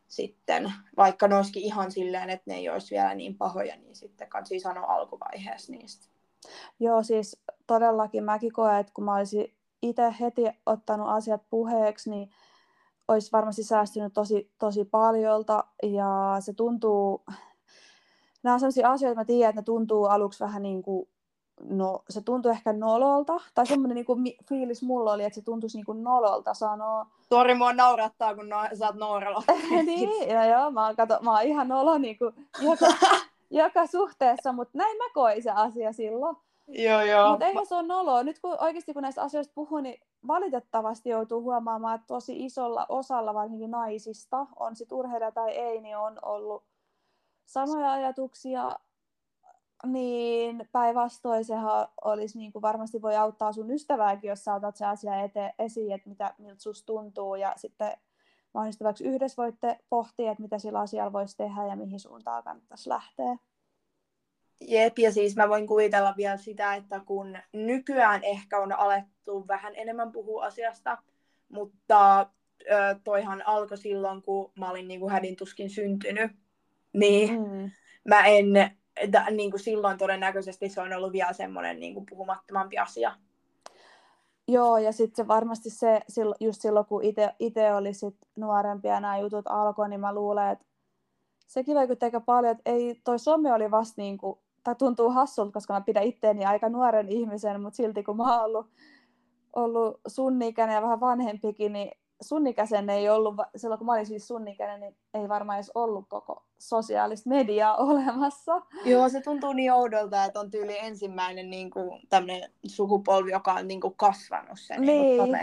S2: sitten, vaikka ne olisikin ihan silleen, että ne ei olisi vielä niin pahoja, niin sitten kansi sanoa alkuvaiheessa niistä.
S3: Joo, siis todellakin mäkin koen, että kun mä olisin itse heti ottanut asiat puheeksi, niin olisi varmasti säästynyt tosi, tosi paljolta ja se tuntuu, nämä on sellaisia asioita, että mä tiedän, että ne tuntuu aluksi vähän niin kuin, no se tuntuu ehkä nololta, tai semmoinen niin kuin fiilis mulla oli, että se tuntuisi niin kuin nololta sanoa.
S2: Tori mua naurattaa, kun no, sä oot noorella.
S3: niin, ja joo, mä oon, kato, mä oon ihan nolo niin kuin, joka, joka suhteessa, mutta näin mä koin se asia silloin.
S2: Joo, joo.
S3: Mutta eihän se ole noloa. Nyt kun oikeasti kun näistä asioista puhuu, niin valitettavasti joutuu huomaamaan, että tosi isolla osalla varsinkin naisista, on sit urheilija tai ei, niin on ollut samoja ajatuksia, niin päinvastoin sehän olisi niin kuin varmasti voi auttaa sun ystävääkin, jos sä otat se asia ete- esiin, että mitä, miltä susta tuntuu, ja sitten mahdollisesti yhdessä voitte pohtia, että mitä sillä asialla voisi tehdä ja mihin suuntaan kannattaisi lähteä.
S2: Jep, ja siis mä voin kuvitella vielä sitä, että kun nykyään ehkä on alettu vähän enemmän puhua asiasta, mutta ö, toihan alkoi silloin, kun mä olin niin kuin hädin tuskin syntynyt, niin mm. mä en, da, niin kuin silloin todennäköisesti se on ollut vielä semmoinen niin kuin puhumattomampi asia.
S3: Joo, ja sitten se varmasti se, just silloin kun itse oli sit nuorempi ja nämä jutut alkoi, niin mä luulen, että sekin vaikutti aika paljon, että ei, toi some oli vasta niin kuin tai tuntuu hassulta, koska mä pidän itteeni aika nuoren ihmisen, mutta silti kun mä oon ollut, ollut sunnikäinen ja vähän vanhempikin, niin sunnikäisen ei ollut, silloin kun mä olin siis sunnikäinen, niin ei varmaan edes ollut koko sosiaalista mediaa olemassa.
S2: Joo, se tuntuu niin oudolta, että on tyyli ensimmäinen niin kuin, sukupolvi, joka on niin kuin, kasvanut sen niin. niin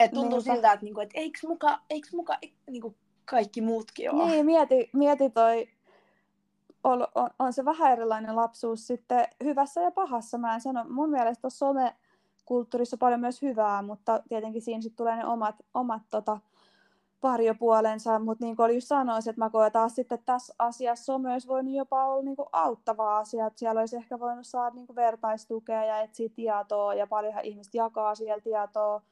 S2: Et tuntuu Niinpä. siltä, että, niin kuin, että eikö muka, eikö muka niin kuin, kaikki muutkin ole.
S3: Niin, mieti, mieti toi on, on, on se vähän erilainen lapsuus sitten hyvässä ja pahassa. Mä en sano, mun mielestä some kulttuurissa paljon myös hyvää, mutta tietenkin siinä sitten tulee ne omat, omat tota, varjopuolensa, mutta niin kuin oli just sanoisin, että mä koen taas sitten että tässä asiassa some olisi voinut jopa olla niin kuin auttava asia, että siellä olisi ehkä voinut saada niin kuin vertaistukea ja etsiä tietoa ja paljonhan ihmiset jakaa siellä tietoa,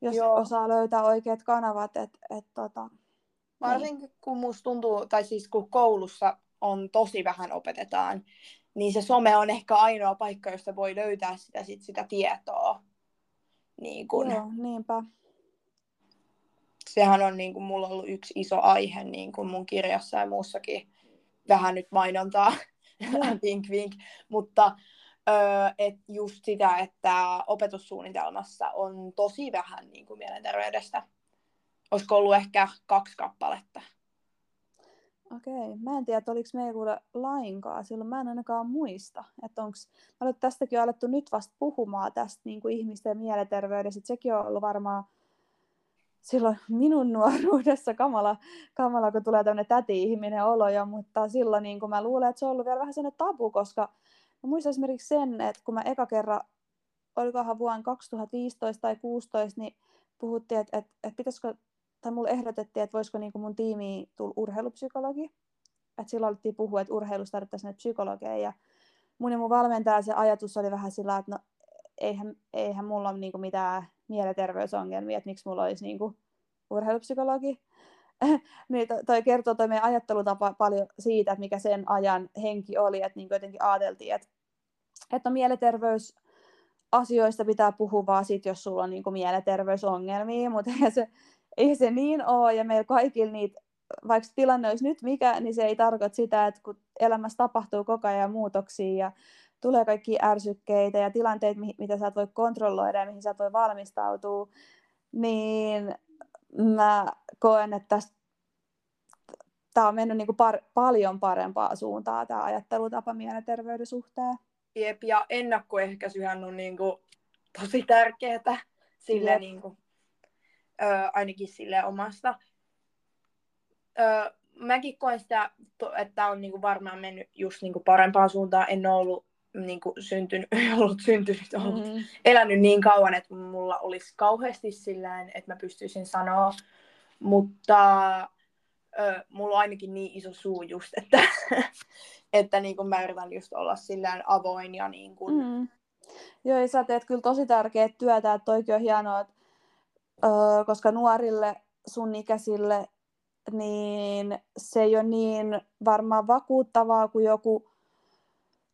S3: jos Joo. osaa löytää oikeat kanavat. Et, et, tota, niin.
S2: Varsinkin niin. kun musta tuntuu, tai siis kun koulussa on tosi vähän opetetaan, niin se some on ehkä ainoa paikka, josta voi löytää sitä, sit, sitä tietoa. Niin kun,
S3: Joo, niinpä.
S2: Sehän on niin kun, mulla ollut yksi iso aihe niin kun mun kirjassa ja muussakin. Vähän nyt mainontaa, vink vink. Mutta öö, et just sitä, että opetussuunnitelmassa on tosi vähän niin kuin mielenterveydestä. Olisiko ollut ehkä kaksi kappaletta
S3: Okei, mä en tiedä, oliko meillä lainkaan. Silloin, mä en ainakaan muista, että onko, mä olen tästäkin alettu nyt vasta puhumaan tästä niin kuin ihmisten mielenterveydestä, sekin on ollut varmaan silloin minun nuoruudessa kamala, kamala kun tulee tämmöinen täti-ihminen olo jo, mutta silloin niin kuin mä luulen, että se on ollut vielä vähän sellainen tabu, koska mä muistan esimerkiksi sen, että kun mä eka kerran, olikohan vuonna 2015 tai 2016, niin puhuttiin, että, että, että pitäisikö tai mulle ehdotettiin, että voisiko niin mun tiimiin tulla urheilupsykologi. Että silloin alettiin puhua, että urheilusta tarvittaisiin psykologeja. Ja mun ja mun valmentaja se ajatus oli vähän sillä, että no, eihän, eihän mulla ole niin mitään mielenterveysongelmia, että miksi mulla olisi niin urheilupsykologi. niin toi kertoo toi meidän ajattelutapa paljon siitä, että mikä sen ajan henki oli, että niin jotenkin ajateltiin, että, että no, mielenterveys asioista pitää puhua vaan sit, jos sulla on niin mielenterveysongelmia, mutta se ei se niin ole, ja meillä kaikilla niitä, vaikka tilanne olisi nyt mikä, niin se ei tarkoita sitä, että kun elämässä tapahtuu koko ajan muutoksia, ja tulee kaikki ärsykkeitä ja tilanteita, mitä sä et voi kontrolloida ja mihin sä et voi valmistautua, niin mä koen, että tämä on mennyt niin kuin par- paljon parempaa suuntaa tämä ajattelutapa mielenterveyden suhteen.
S2: Jep, ja ennakkoehkäisyhän on niin kuin tosi tärkeää sille niin kuin, ö, ainakin sille omasta. Ö, mäkin koen sitä, että on niin kuin varmaan mennyt just niin kuin parempaan suuntaan. En ole ollut niin kuin syntynyt, ollut syntynyt, ollut mm. elänyt niin kauan, että mulla olisi kauheasti sillään, että mä pystyisin sanoa. Mutta ö, mulla on ainakin niin iso suu just, että, että niin kuin mä yritän just olla sillään avoin ja niin kuin... Mm.
S3: Joo, ja sä teet kyllä tosi tärkeää työtä, että toikin on hienoa, että, koska nuorille sun ikäisille niin se ei ole niin varmaan vakuuttavaa kuin joku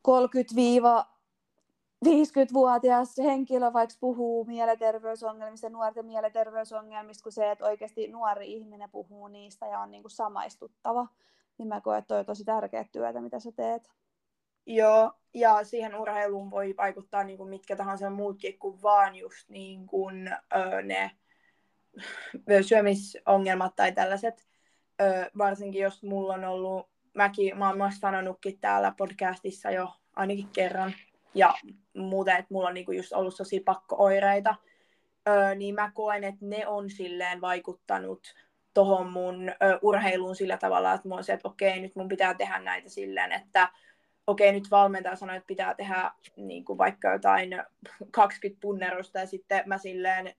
S3: 30-50-vuotias henkilö vaikka puhuu mielenterveysongelmista, nuorten mielenterveysongelmista, kuin se, että oikeasti nuori ihminen puhuu niistä ja on niin kuin samaistuttava. Niin mä koen, että toi on tosi tärkeä työtä, mitä sä teet.
S2: Joo, ja siihen urheiluun voi vaikuttaa niin kuin mitkä tahansa muutkin kuin vaan just niin kuin, ö, ne syömisongelmat tai tällaiset. Ö, varsinkin jos mulla on ollut, mäkin, mä oon sanonutkin täällä podcastissa jo ainakin kerran, ja muuten, että mulla on niinku just ollut tosi pakko-oireita, ö, niin mä koen, että ne on silleen vaikuttanut tohon mun ö, urheiluun sillä tavalla, että mä oon se, että okei, nyt mun pitää tehdä näitä silleen, että okei, nyt valmentaja sanoi, että pitää tehdä niin kuin vaikka jotain 20 punnerusta ja sitten mä silleen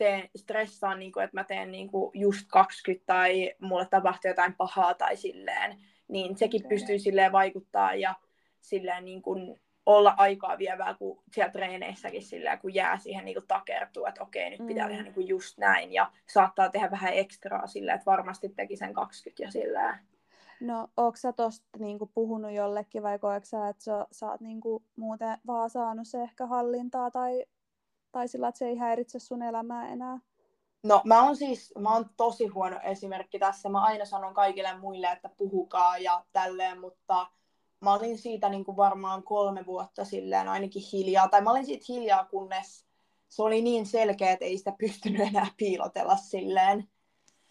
S2: teen, stressaan, niin kuin, että mä teen niin kuin just 20 tai mulle tapahtuu jotain pahaa tai silleen, niin sekin okay. pystyy silleen vaikuttaa ja silleen niin kuin olla aikaa vievää, kun siellä treeneissäkin silleen, kun jää siihen niin kuin takertuu, että okei, nyt pitää mm. tehdä niin kuin just näin ja saattaa tehdä vähän ekstraa silleen, että varmasti teki sen 20 ja silleen.
S3: No, onko sä tosta niinku puhunut jollekin vai koetko sä, että sä, sä oot niinku muuten vaan saanut se ehkä hallintaa tai tai sillä, että se ei häiritse sun elämää enää?
S2: No mä oon siis, mä oon tosi huono esimerkki tässä. Mä aina sanon kaikille muille, että puhukaa ja tälleen, mutta mä olin siitä niin kuin varmaan kolme vuotta silleen ainakin hiljaa. Tai mä olin siitä hiljaa, kunnes se oli niin selkeä, että ei sitä pystynyt enää piilotella silleen.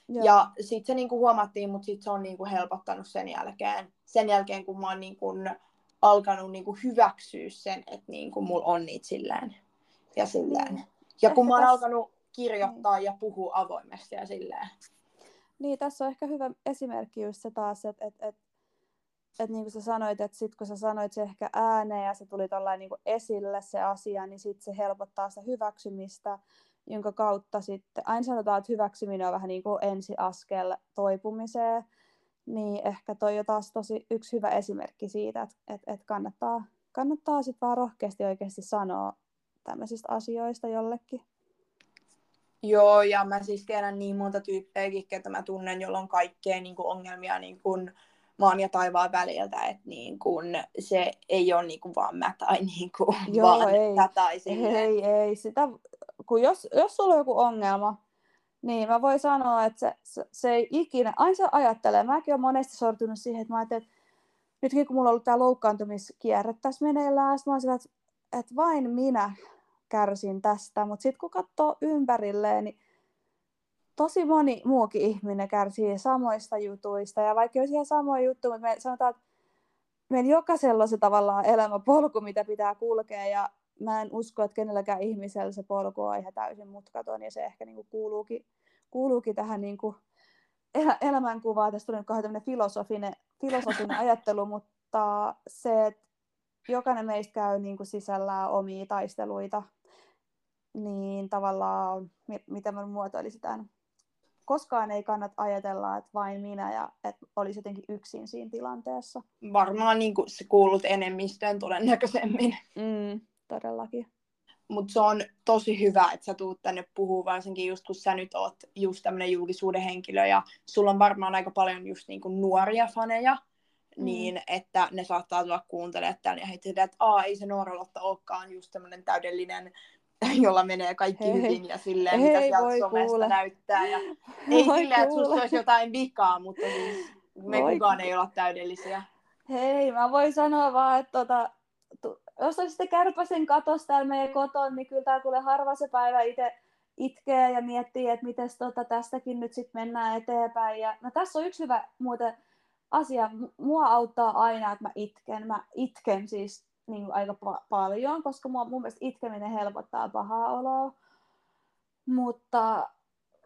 S2: Joo. Ja sitten se niinku huomattiin, mutta sitten se on niinku helpottanut sen jälkeen. Sen jälkeen, kun mä oon niinku alkanut niinku hyväksyä sen, että niinku mulla on niitä silleen ja silleen. Niin. Ja kun mä oon tässä... alkanut kirjoittaa niin. ja puhua avoimesti ja silleen.
S3: Niin, tässä on ehkä hyvä esimerkki just se taas, että et, et, et niin kuin sä sanoit, että sit kun sä sanoit se ehkä ääneen ja se tuli niin kuin esille se asia, niin sit se helpottaa sitä hyväksymistä, jonka kautta sitten, aina sanotaan, että hyväksyminen on vähän niin kuin ensiaskel toipumiseen, niin ehkä toi on taas tosi yksi hyvä esimerkki siitä, että, että, että kannattaa, kannattaa sitten vaan rohkeasti oikeasti sanoa tämmöisistä asioista jollekin.
S2: Joo, ja mä siis tiedän niin monta tyyppejäkin, ketä mä tunnen, jolla on kaikkea niin kuin ongelmia niin kuin maan ja taivaan väliltä, että niin kuin se ei ole niin kuin vaan mä tai niin kuin Joo, vaan ei. tai
S3: Ei, ei. Sitä, kun jos, jos sulla on joku ongelma, niin mä voin sanoa, että se, se, se ei ikinä, aina se ajattelee, mäkin olen monesti sortunut siihen, että mä ajattelin, että nytkin kun mulla on ollut tämä loukkaantumiskierre tässä meneillään, mä oon sillä, että, että vain minä kärsin tästä, mutta sitten kun katsoo ympärilleen, niin tosi moni muukin ihminen kärsii samoista jutuista, ja vaikka olisi ihan samoja juttuja, mutta me sanotaan, että meillä jokaisella on se tavallaan elämäpolku, mitä pitää kulkea, ja mä en usko, että kenelläkään ihmisellä se polku on ihan täysin mutkaton, ja se ehkä niin kuin kuuluukin, kuuluukin tähän niin kuin elämänkuvaan. Tästä tuli nyt tämmöinen filosofinen, filosofinen ajattelu, mutta se, että jokainen meistä käy niin kuin sisällään omia taisteluita niin tavallaan, mitä mä muotoilisin tämän, koskaan ei kannata ajatella, että vain minä ja että olisi jotenkin yksin siinä tilanteessa.
S2: Varmaan niin kuin se kuulut enemmistöön todennäköisemmin.
S3: Mm, todellakin.
S2: Mutta se on tosi hyvä, että sä tuut tänne puhuu, varsinkin just kun sä nyt oot just tämmöinen julkisuuden henkilö ja sulla on varmaan aika paljon just niin kuin nuoria faneja, mm. niin että ne saattaa tulla kuuntelemaan tämän ja heitä että Aa, ei se Noora Lotta olekaan just tämmöinen täydellinen jolla menee kaikki hei, hyvin ja silleen, hei, mitä sieltä somesta kuule. näyttää. Ja ei voi silleen, että susta olisi jotain vikaa, mutta siis me voi kukaan ei olla täydellisiä.
S3: Hei, mä voin sanoa vaan, että tota, jos olisi sitten kärpäsen katos täällä meidän koton, niin kyllä täällä kuule harva se päivä itse itkee ja miettii, että miten tota tästäkin nyt sitten mennään eteenpäin. Ja, no tässä on yksi hyvä muuten asia. Mua auttaa aina, että mä itken. Mä itken siis niin kuin aika pa- paljon, koska mua, mun mielestä itkeminen helpottaa pahaa oloa. Mutta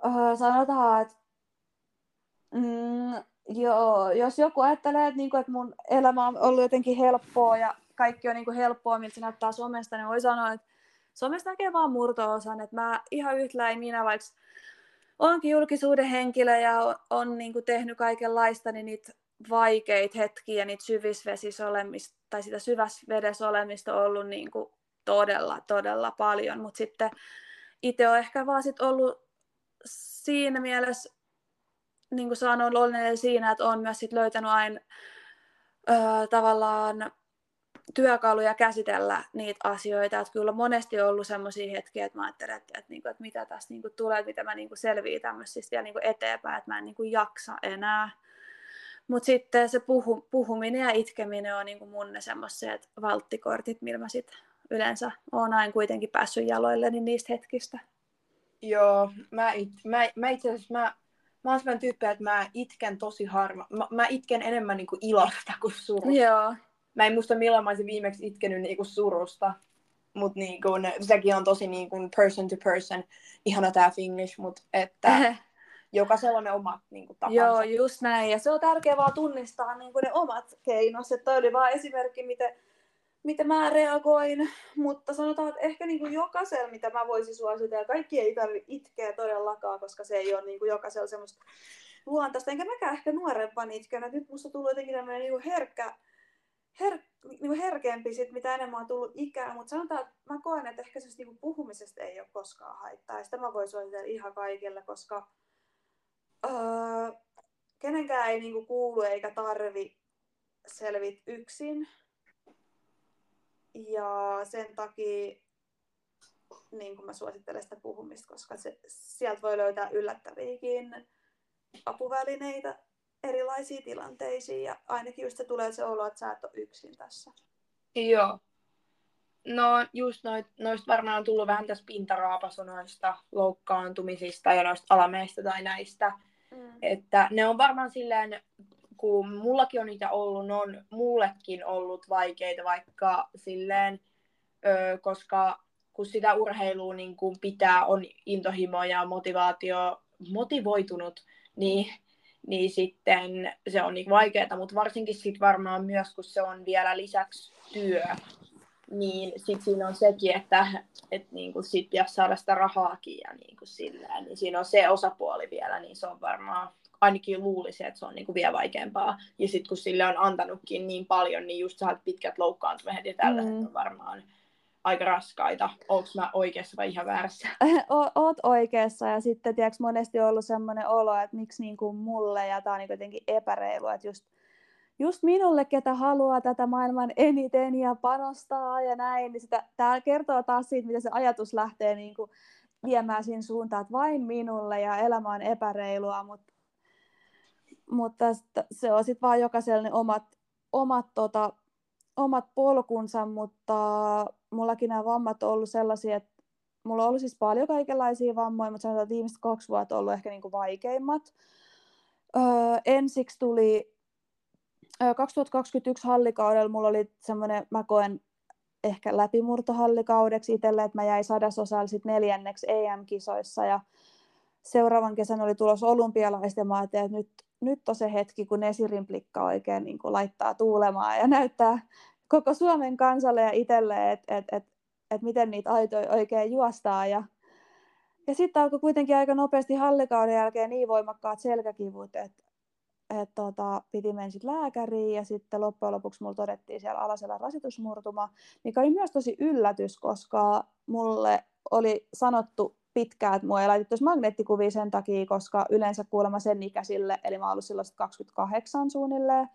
S3: äh, sanotaan, että mm, joo, jos joku ajattelee, että, niin kuin, että mun elämä on ollut jotenkin helppoa ja kaikki on niin kuin helppoa, miltä se näyttää somesta, niin voi sanoa, että somesta näkee vaan murto-osan, että mä ihan yhtä minä vaikka onkin julkisuuden henkilö ja on, on niin kuin tehnyt kaikenlaista, niin niitä vaikeita hetkiä niitä syvisvesissä olemista, tai sitä syväsvedessä olemista on ollut niin kuin todella, todella paljon, mutta sitten itse on ehkä vaan sit ollut siinä mielessä, niin kuin sanon, onnellinen siinä, että on myös sit löytänyt aina öö, tavallaan työkaluja käsitellä niitä asioita. Että kyllä on monesti ollut sellaisia hetkiä, että mä ajattelen, että, että, että, että mitä tästä niin kuin tulee, että mitä mä niin kuin selviin tämmöisistä vielä niin kuin eteenpäin, että mä en niin kuin jaksa enää. Mutta sitten se puhu, puhuminen ja itkeminen on niin kuin mun ne semmoiset valttikortit, millä mä sit yleensä oon aina kuitenkin päässyt jaloille niin niistä hetkistä.
S2: Joo, mä, it, mä, mä itse asiassa mä, mä oon sellainen tyyppi, että mä itken tosi harva. Mä, mä itken enemmän niin kuin ilosta kuin surusta.
S3: Joo.
S2: Mä en muista milloin mä olisin viimeksi itkenyt niin kuin surusta. Mutta niin kuin, sekin on tosi niin kuin person to person. Ihana tää Finglish, mutta että jokaisella on ne omat niin kuin, tapansa.
S3: Joo, just näin. Ja se on tärkeää vaan tunnistaa niin kuin ne omat keinot. Toi oli vaan esimerkki, miten, miten mä reagoin. Mutta sanotaan, että ehkä niin kuin jokaisella, mitä mä voisin suositella, kaikki ei tarvitse itkeä todellakaan, koska se ei ole niin kuin jokaisella semmoista luontaista. Enkä mäkään ehkä nuorempaan itkenyt. Nyt musta tullut jotenkin tämmöinen niin herkkä, her, niin herkempi, sit, mitä enemmän on tullut ikää, mutta sanotaan, että mä koen, että ehkä se niin puhumisesta ei ole koskaan haittaa. Ja sitä mä voin suositella ihan kaikille, koska öö, kenenkään ei niinku kuulu eikä tarvi selvit yksin. Ja sen takia niin mä suosittelen sitä puhumista, koska se, sieltä voi löytää yllättäviäkin apuvälineitä erilaisiin tilanteisiin. Ja ainakin just se tulee se olo, että sä et ole yksin tässä.
S2: Joo. No just noit, noista varmaan on tullut vähän tässä pintaraapasu noista loukkaantumisista ja noista alameista tai näistä. Mm. Että ne on varmaan silleen, kun mullakin on niitä ollut, ne on mullekin ollut vaikeita vaikka silleen, ö, koska kun sitä urheilua niin kun pitää, on intohimo ja motivaatio, motivoitunut, niin, niin sitten se on niin vaikeaa, mutta varsinkin sit varmaan myös, kun se on vielä lisäksi työ, niin sit siinä on sekin, että et niin kuin sit pitäisi saada sitä rahaakin ja niin kuin silleen, niin siinä on se osapuoli vielä, niin se on varmaan ainakin luulisi, että se on niin kuin vielä vaikeampaa. Ja sitten kun sille on antanutkin niin paljon, niin just saat pitkät loukkaantumiset ja tällaiset mm. on varmaan aika raskaita. Onko mä oikeassa vai ihan väärässä?
S3: O- oot oikeassa ja sitten tiedätkö, monesti on ollut sellainen olo, että miksi niin kuin mulle ja tämä on niin jotenkin epäreilu, että just just minulle, ketä haluaa tätä maailman eniten ja panostaa ja näin, niin sitä, tämä kertoo taas siitä, miten se ajatus lähtee niin kuin viemään siinä suuntaan, että vain minulle ja elämä on epäreilua, mutta, mutta se on sitten vaan jokaiselle ne omat, omat, tota, omat polkunsa, mutta mullakin nämä vammat on ollut sellaisia, että mulla on ollut siis paljon kaikenlaisia vammoja, mutta sanotaan, että viimeiset kaksi vuotta on ollut ehkä niin kuin vaikeimmat. Öö, ensiksi tuli 2021 hallikaudella mulla oli semmoinen, mä koen ehkä läpimurtohallikaudeksi itselle, että mä jäin sadasosalla sit neljänneksi EM-kisoissa ja seuraavan kesän oli tulos olympialaiset ja mä ajattelin, että nyt, nyt on se hetki, kun Esirin plikka oikein niin laittaa tuulemaan ja näyttää koko Suomen kansalle ja itselle, että et, et, et miten niitä aitoja oikein juostaa ja ja sitten alkoi kuitenkin aika nopeasti hallikauden jälkeen niin voimakkaat selkäkivut, että et tota, piti mennä sitten lääkäriin ja sitten loppujen lopuksi mulla todettiin siellä alasella rasitusmurtuma, mikä oli myös tosi yllätys, koska mulle oli sanottu pitkään, että mua ei laitettu magneettikuvia sen takia, koska yleensä kuulemma sen ikäisille, eli mä ollut silloin 28 suunnilleen,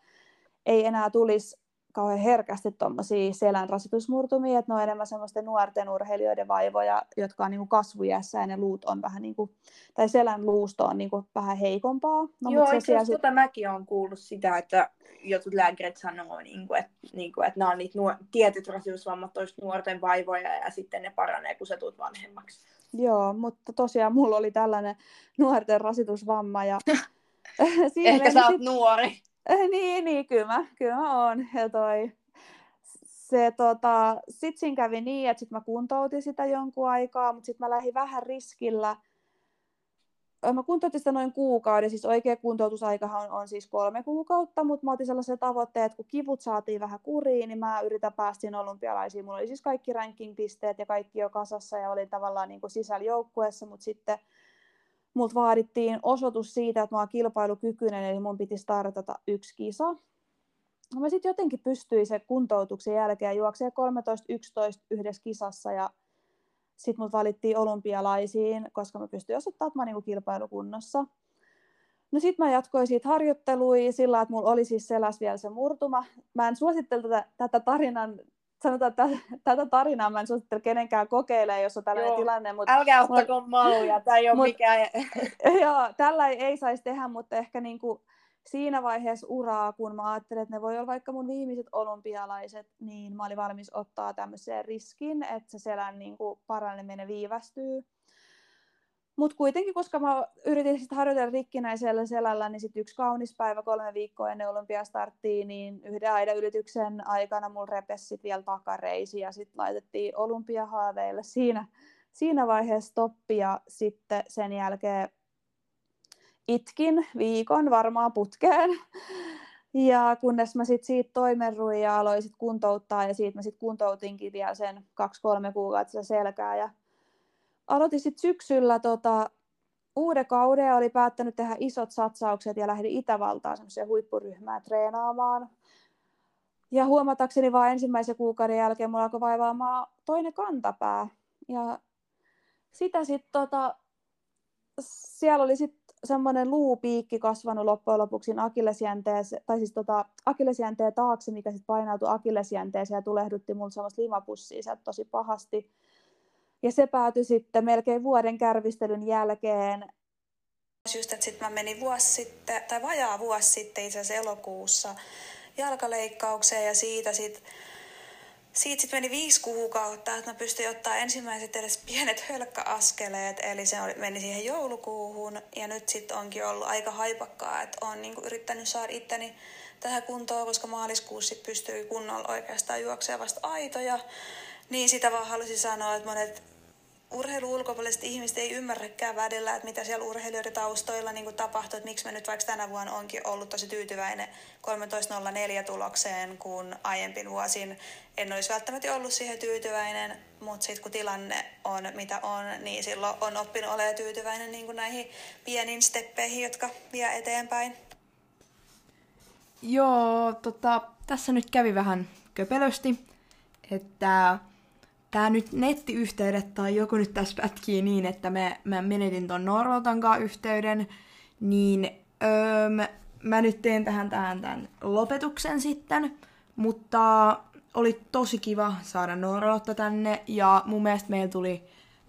S3: ei enää tulisi kauhean herkästi tuommoisia selän rasitusmurtumia, että ne on enemmän semmoisten nuorten urheilijoiden vaivoja, jotka on niin kasvujässä ja ne luut on vähän niin kuin, tai selän luusto on niin kuin vähän heikompaa.
S4: No, Joo, itse asiassa sit... tota mäkin olen kuullut sitä, että jotkut lääkärit sanoo, niin kuin, että, niin kuin, että nämä on niitä nuor- tietyt rasitusvammat toista nuorten vaivoja ja sitten ne paranee, kun sä tulet vanhemmaksi.
S3: Joo, mutta tosiaan mulla oli tällainen nuorten rasitusvamma ja
S4: Ehkä sä oot sit... nuori.
S3: niin, niin, kyllä mä, kyllä mä oon. Ja toi, se, tota, sit siinä kävi niin, että sit mä kuntoutin sitä jonkun aikaa, mutta sitten mä lähdin vähän riskillä. Mä kuntoutin sitä noin kuukauden, siis oikea kuntoutusaikahan on, on siis kolme kuukautta, mutta mä otin sellaisen tavoitteen, että kun kivut saatiin vähän kuriin, niin mä yritän päästä siinä olympialaisiin. Mulla oli siis kaikki ranking-pisteet ja kaikki jo kasassa ja olin tavallaan niin sisällä joukkueessa, mutta sitten multa vaadittiin osoitus siitä, että mä oon kilpailukykyinen, eli mun piti startata yksi kisa. Mä sitten jotenkin pystyin sen kuntoutuksen jälkeen juokseen 13-11 yhdessä kisassa ja sitten mut valittiin olympialaisiin, koska mä pystyin osoittamaan, että mä niinku kilpailukunnossa. No sitten mä jatkoin siitä harjoittelui sillä, että mulla oli siis seläs vielä se murtuma. Mä en suosittele tätä, tätä tarinan sanotaan, että tätä tarinaa mä en suosittele kenenkään kokeilemaan, jos on tällainen Joo. tilanne.
S4: Mutta Älkää ottako mallia, tämä ei ole mut, mikään...
S3: Joo, tällä ei, ei saisi tehdä, mutta ehkä niin kuin siinä vaiheessa uraa, kun mä ajattelin, että ne voi olla vaikka mun viimeiset olympialaiset, niin mä olin valmis ottaa tämmöiseen riskin, että se selän niin kuin paraneminen viivästyy. Mutta kuitenkin, koska mä yritin sit harjoitella rikkinäisellä selällä, niin sit yksi kaunis päivä kolme viikkoa ennen olympiastarttia, niin yhden aidan ylityksen aikana mulla repesi vielä takareisi ja sitten laitettiin olympiahaaveille siinä, siinä vaiheessa stoppi ja sitten sen jälkeen itkin viikon varmaan putkeen. Ja kunnes mä sit siitä toimenruin ja aloin sit kuntouttaa ja siitä mä sit kuntoutinkin vielä sen kaksi-kolme kuukautta selkää ja aloitin sitten syksyllä tota, uuden kauden oli päättänyt tehdä isot satsaukset ja lähdin Itävaltaan semmoiseen huippuryhmään treenaamaan. Ja huomatakseni vain ensimmäisen kuukauden jälkeen mulla alkoi vaivaamaan toinen kantapää. Ja sitä sitten tota, siellä oli sitten semmoinen luupiikki kasvanut loppujen lopuksi tai siis tota, akillesjänteen taakse, mikä sitten painautui akillesjänteeseen ja tulehdutti mulle semmoista limapussia sieltä tosi pahasti. Ja se päätyi sitten melkein vuoden kärvistelyn jälkeen.
S5: Just, että sitten mä menin vuosi sitten, tai vajaa vuosi sitten itse asiassa elokuussa jalkaleikkaukseen ja siitä sitten siitä sitten meni viisi kuukautta, että mä pystyin ottaa ensimmäiset edes pienet hölkkäaskeleet, eli se meni siihen joulukuuhun, ja nyt sitten onkin ollut aika haipakkaa, että on niinku yrittänyt saada itteni tähän kuntoon, koska maaliskuussa pystyy kunnolla oikeastaan juoksemaan vasta aitoja, niin sitä vaan halusin sanoa, että monet urheilu-ulkopuoliset ihmiset ei ymmärräkään välillä, että mitä siellä urheilijoiden taustoilla niin tapahtuu, että miksi mä nyt vaikka tänä vuonna onkin ollut tosi tyytyväinen 13.04 tulokseen, kun aiempin vuosin en olisi välttämättä ollut siihen tyytyväinen, mutta sitten kun tilanne on mitä on, niin silloin on oppinut olemaan tyytyväinen niin näihin pieniin steppeihin, jotka vie eteenpäin.
S2: Joo, tota, tässä nyt kävi vähän köpelösti, että tämä nyt nettiyhteydet tai joku nyt tässä pätkii niin, että me, mä menetin ton Norvaltan yhteyden, niin öö, mä nyt teen tähän tähän tämän lopetuksen sitten, mutta oli tosi kiva saada Norlotta tänne ja mun mielestä meillä tuli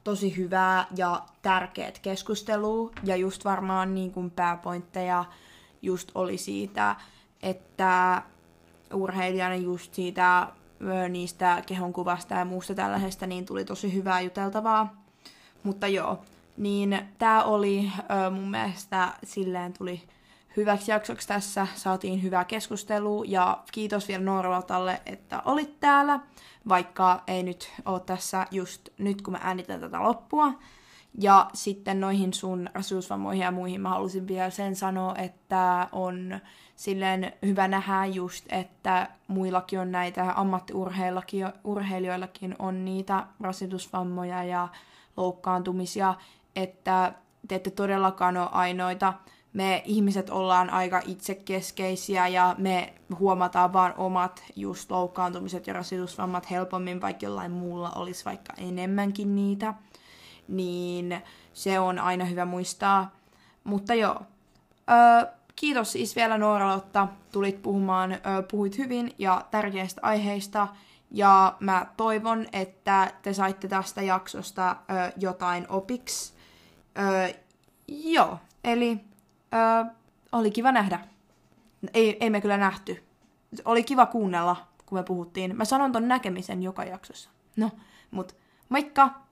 S2: tosi hyvää ja tärkeät keskustelua ja just varmaan niin kuin pääpointteja just oli siitä, että urheilijana just siitä niistä kehonkuvasta ja muusta tällaisesta, niin tuli tosi hyvää juteltavaa. Mutta joo, niin tämä oli ö, mun mielestä silleen tuli hyväksi jaksoksi tässä, saatiin hyvää keskustelua ja kiitos vielä Norvaltalle, että olit täällä, vaikka ei nyt ole tässä just nyt kun mä äänitän tätä loppua. Ja sitten noihin sun asuusvammoihin ja muihin mä halusin vielä sen sanoa, että on silleen hyvä nähdä just, että muillakin on näitä ammattiurheilijoillakin on niitä rasitusvammoja ja loukkaantumisia, että te ette todellakaan ole ainoita. Me ihmiset ollaan aika itsekeskeisiä ja me huomataan vaan omat just loukkaantumiset ja rasitusvammat helpommin, vaikka jollain muulla olisi vaikka enemmänkin niitä. Niin se on aina hyvä muistaa. Mutta joo, öö, kiitos siis vielä Noora-Lotta, tulit puhumaan, puhuit hyvin ja tärkeistä aiheista. Ja mä toivon, että te saitte tästä jaksosta ö, jotain opiksi. Ö, joo, eli ö, oli kiva nähdä. Ei, ei me kyllä nähty. Oli kiva kuunnella, kun me puhuttiin. Mä sanon ton näkemisen joka jaksossa. No, mut moikka!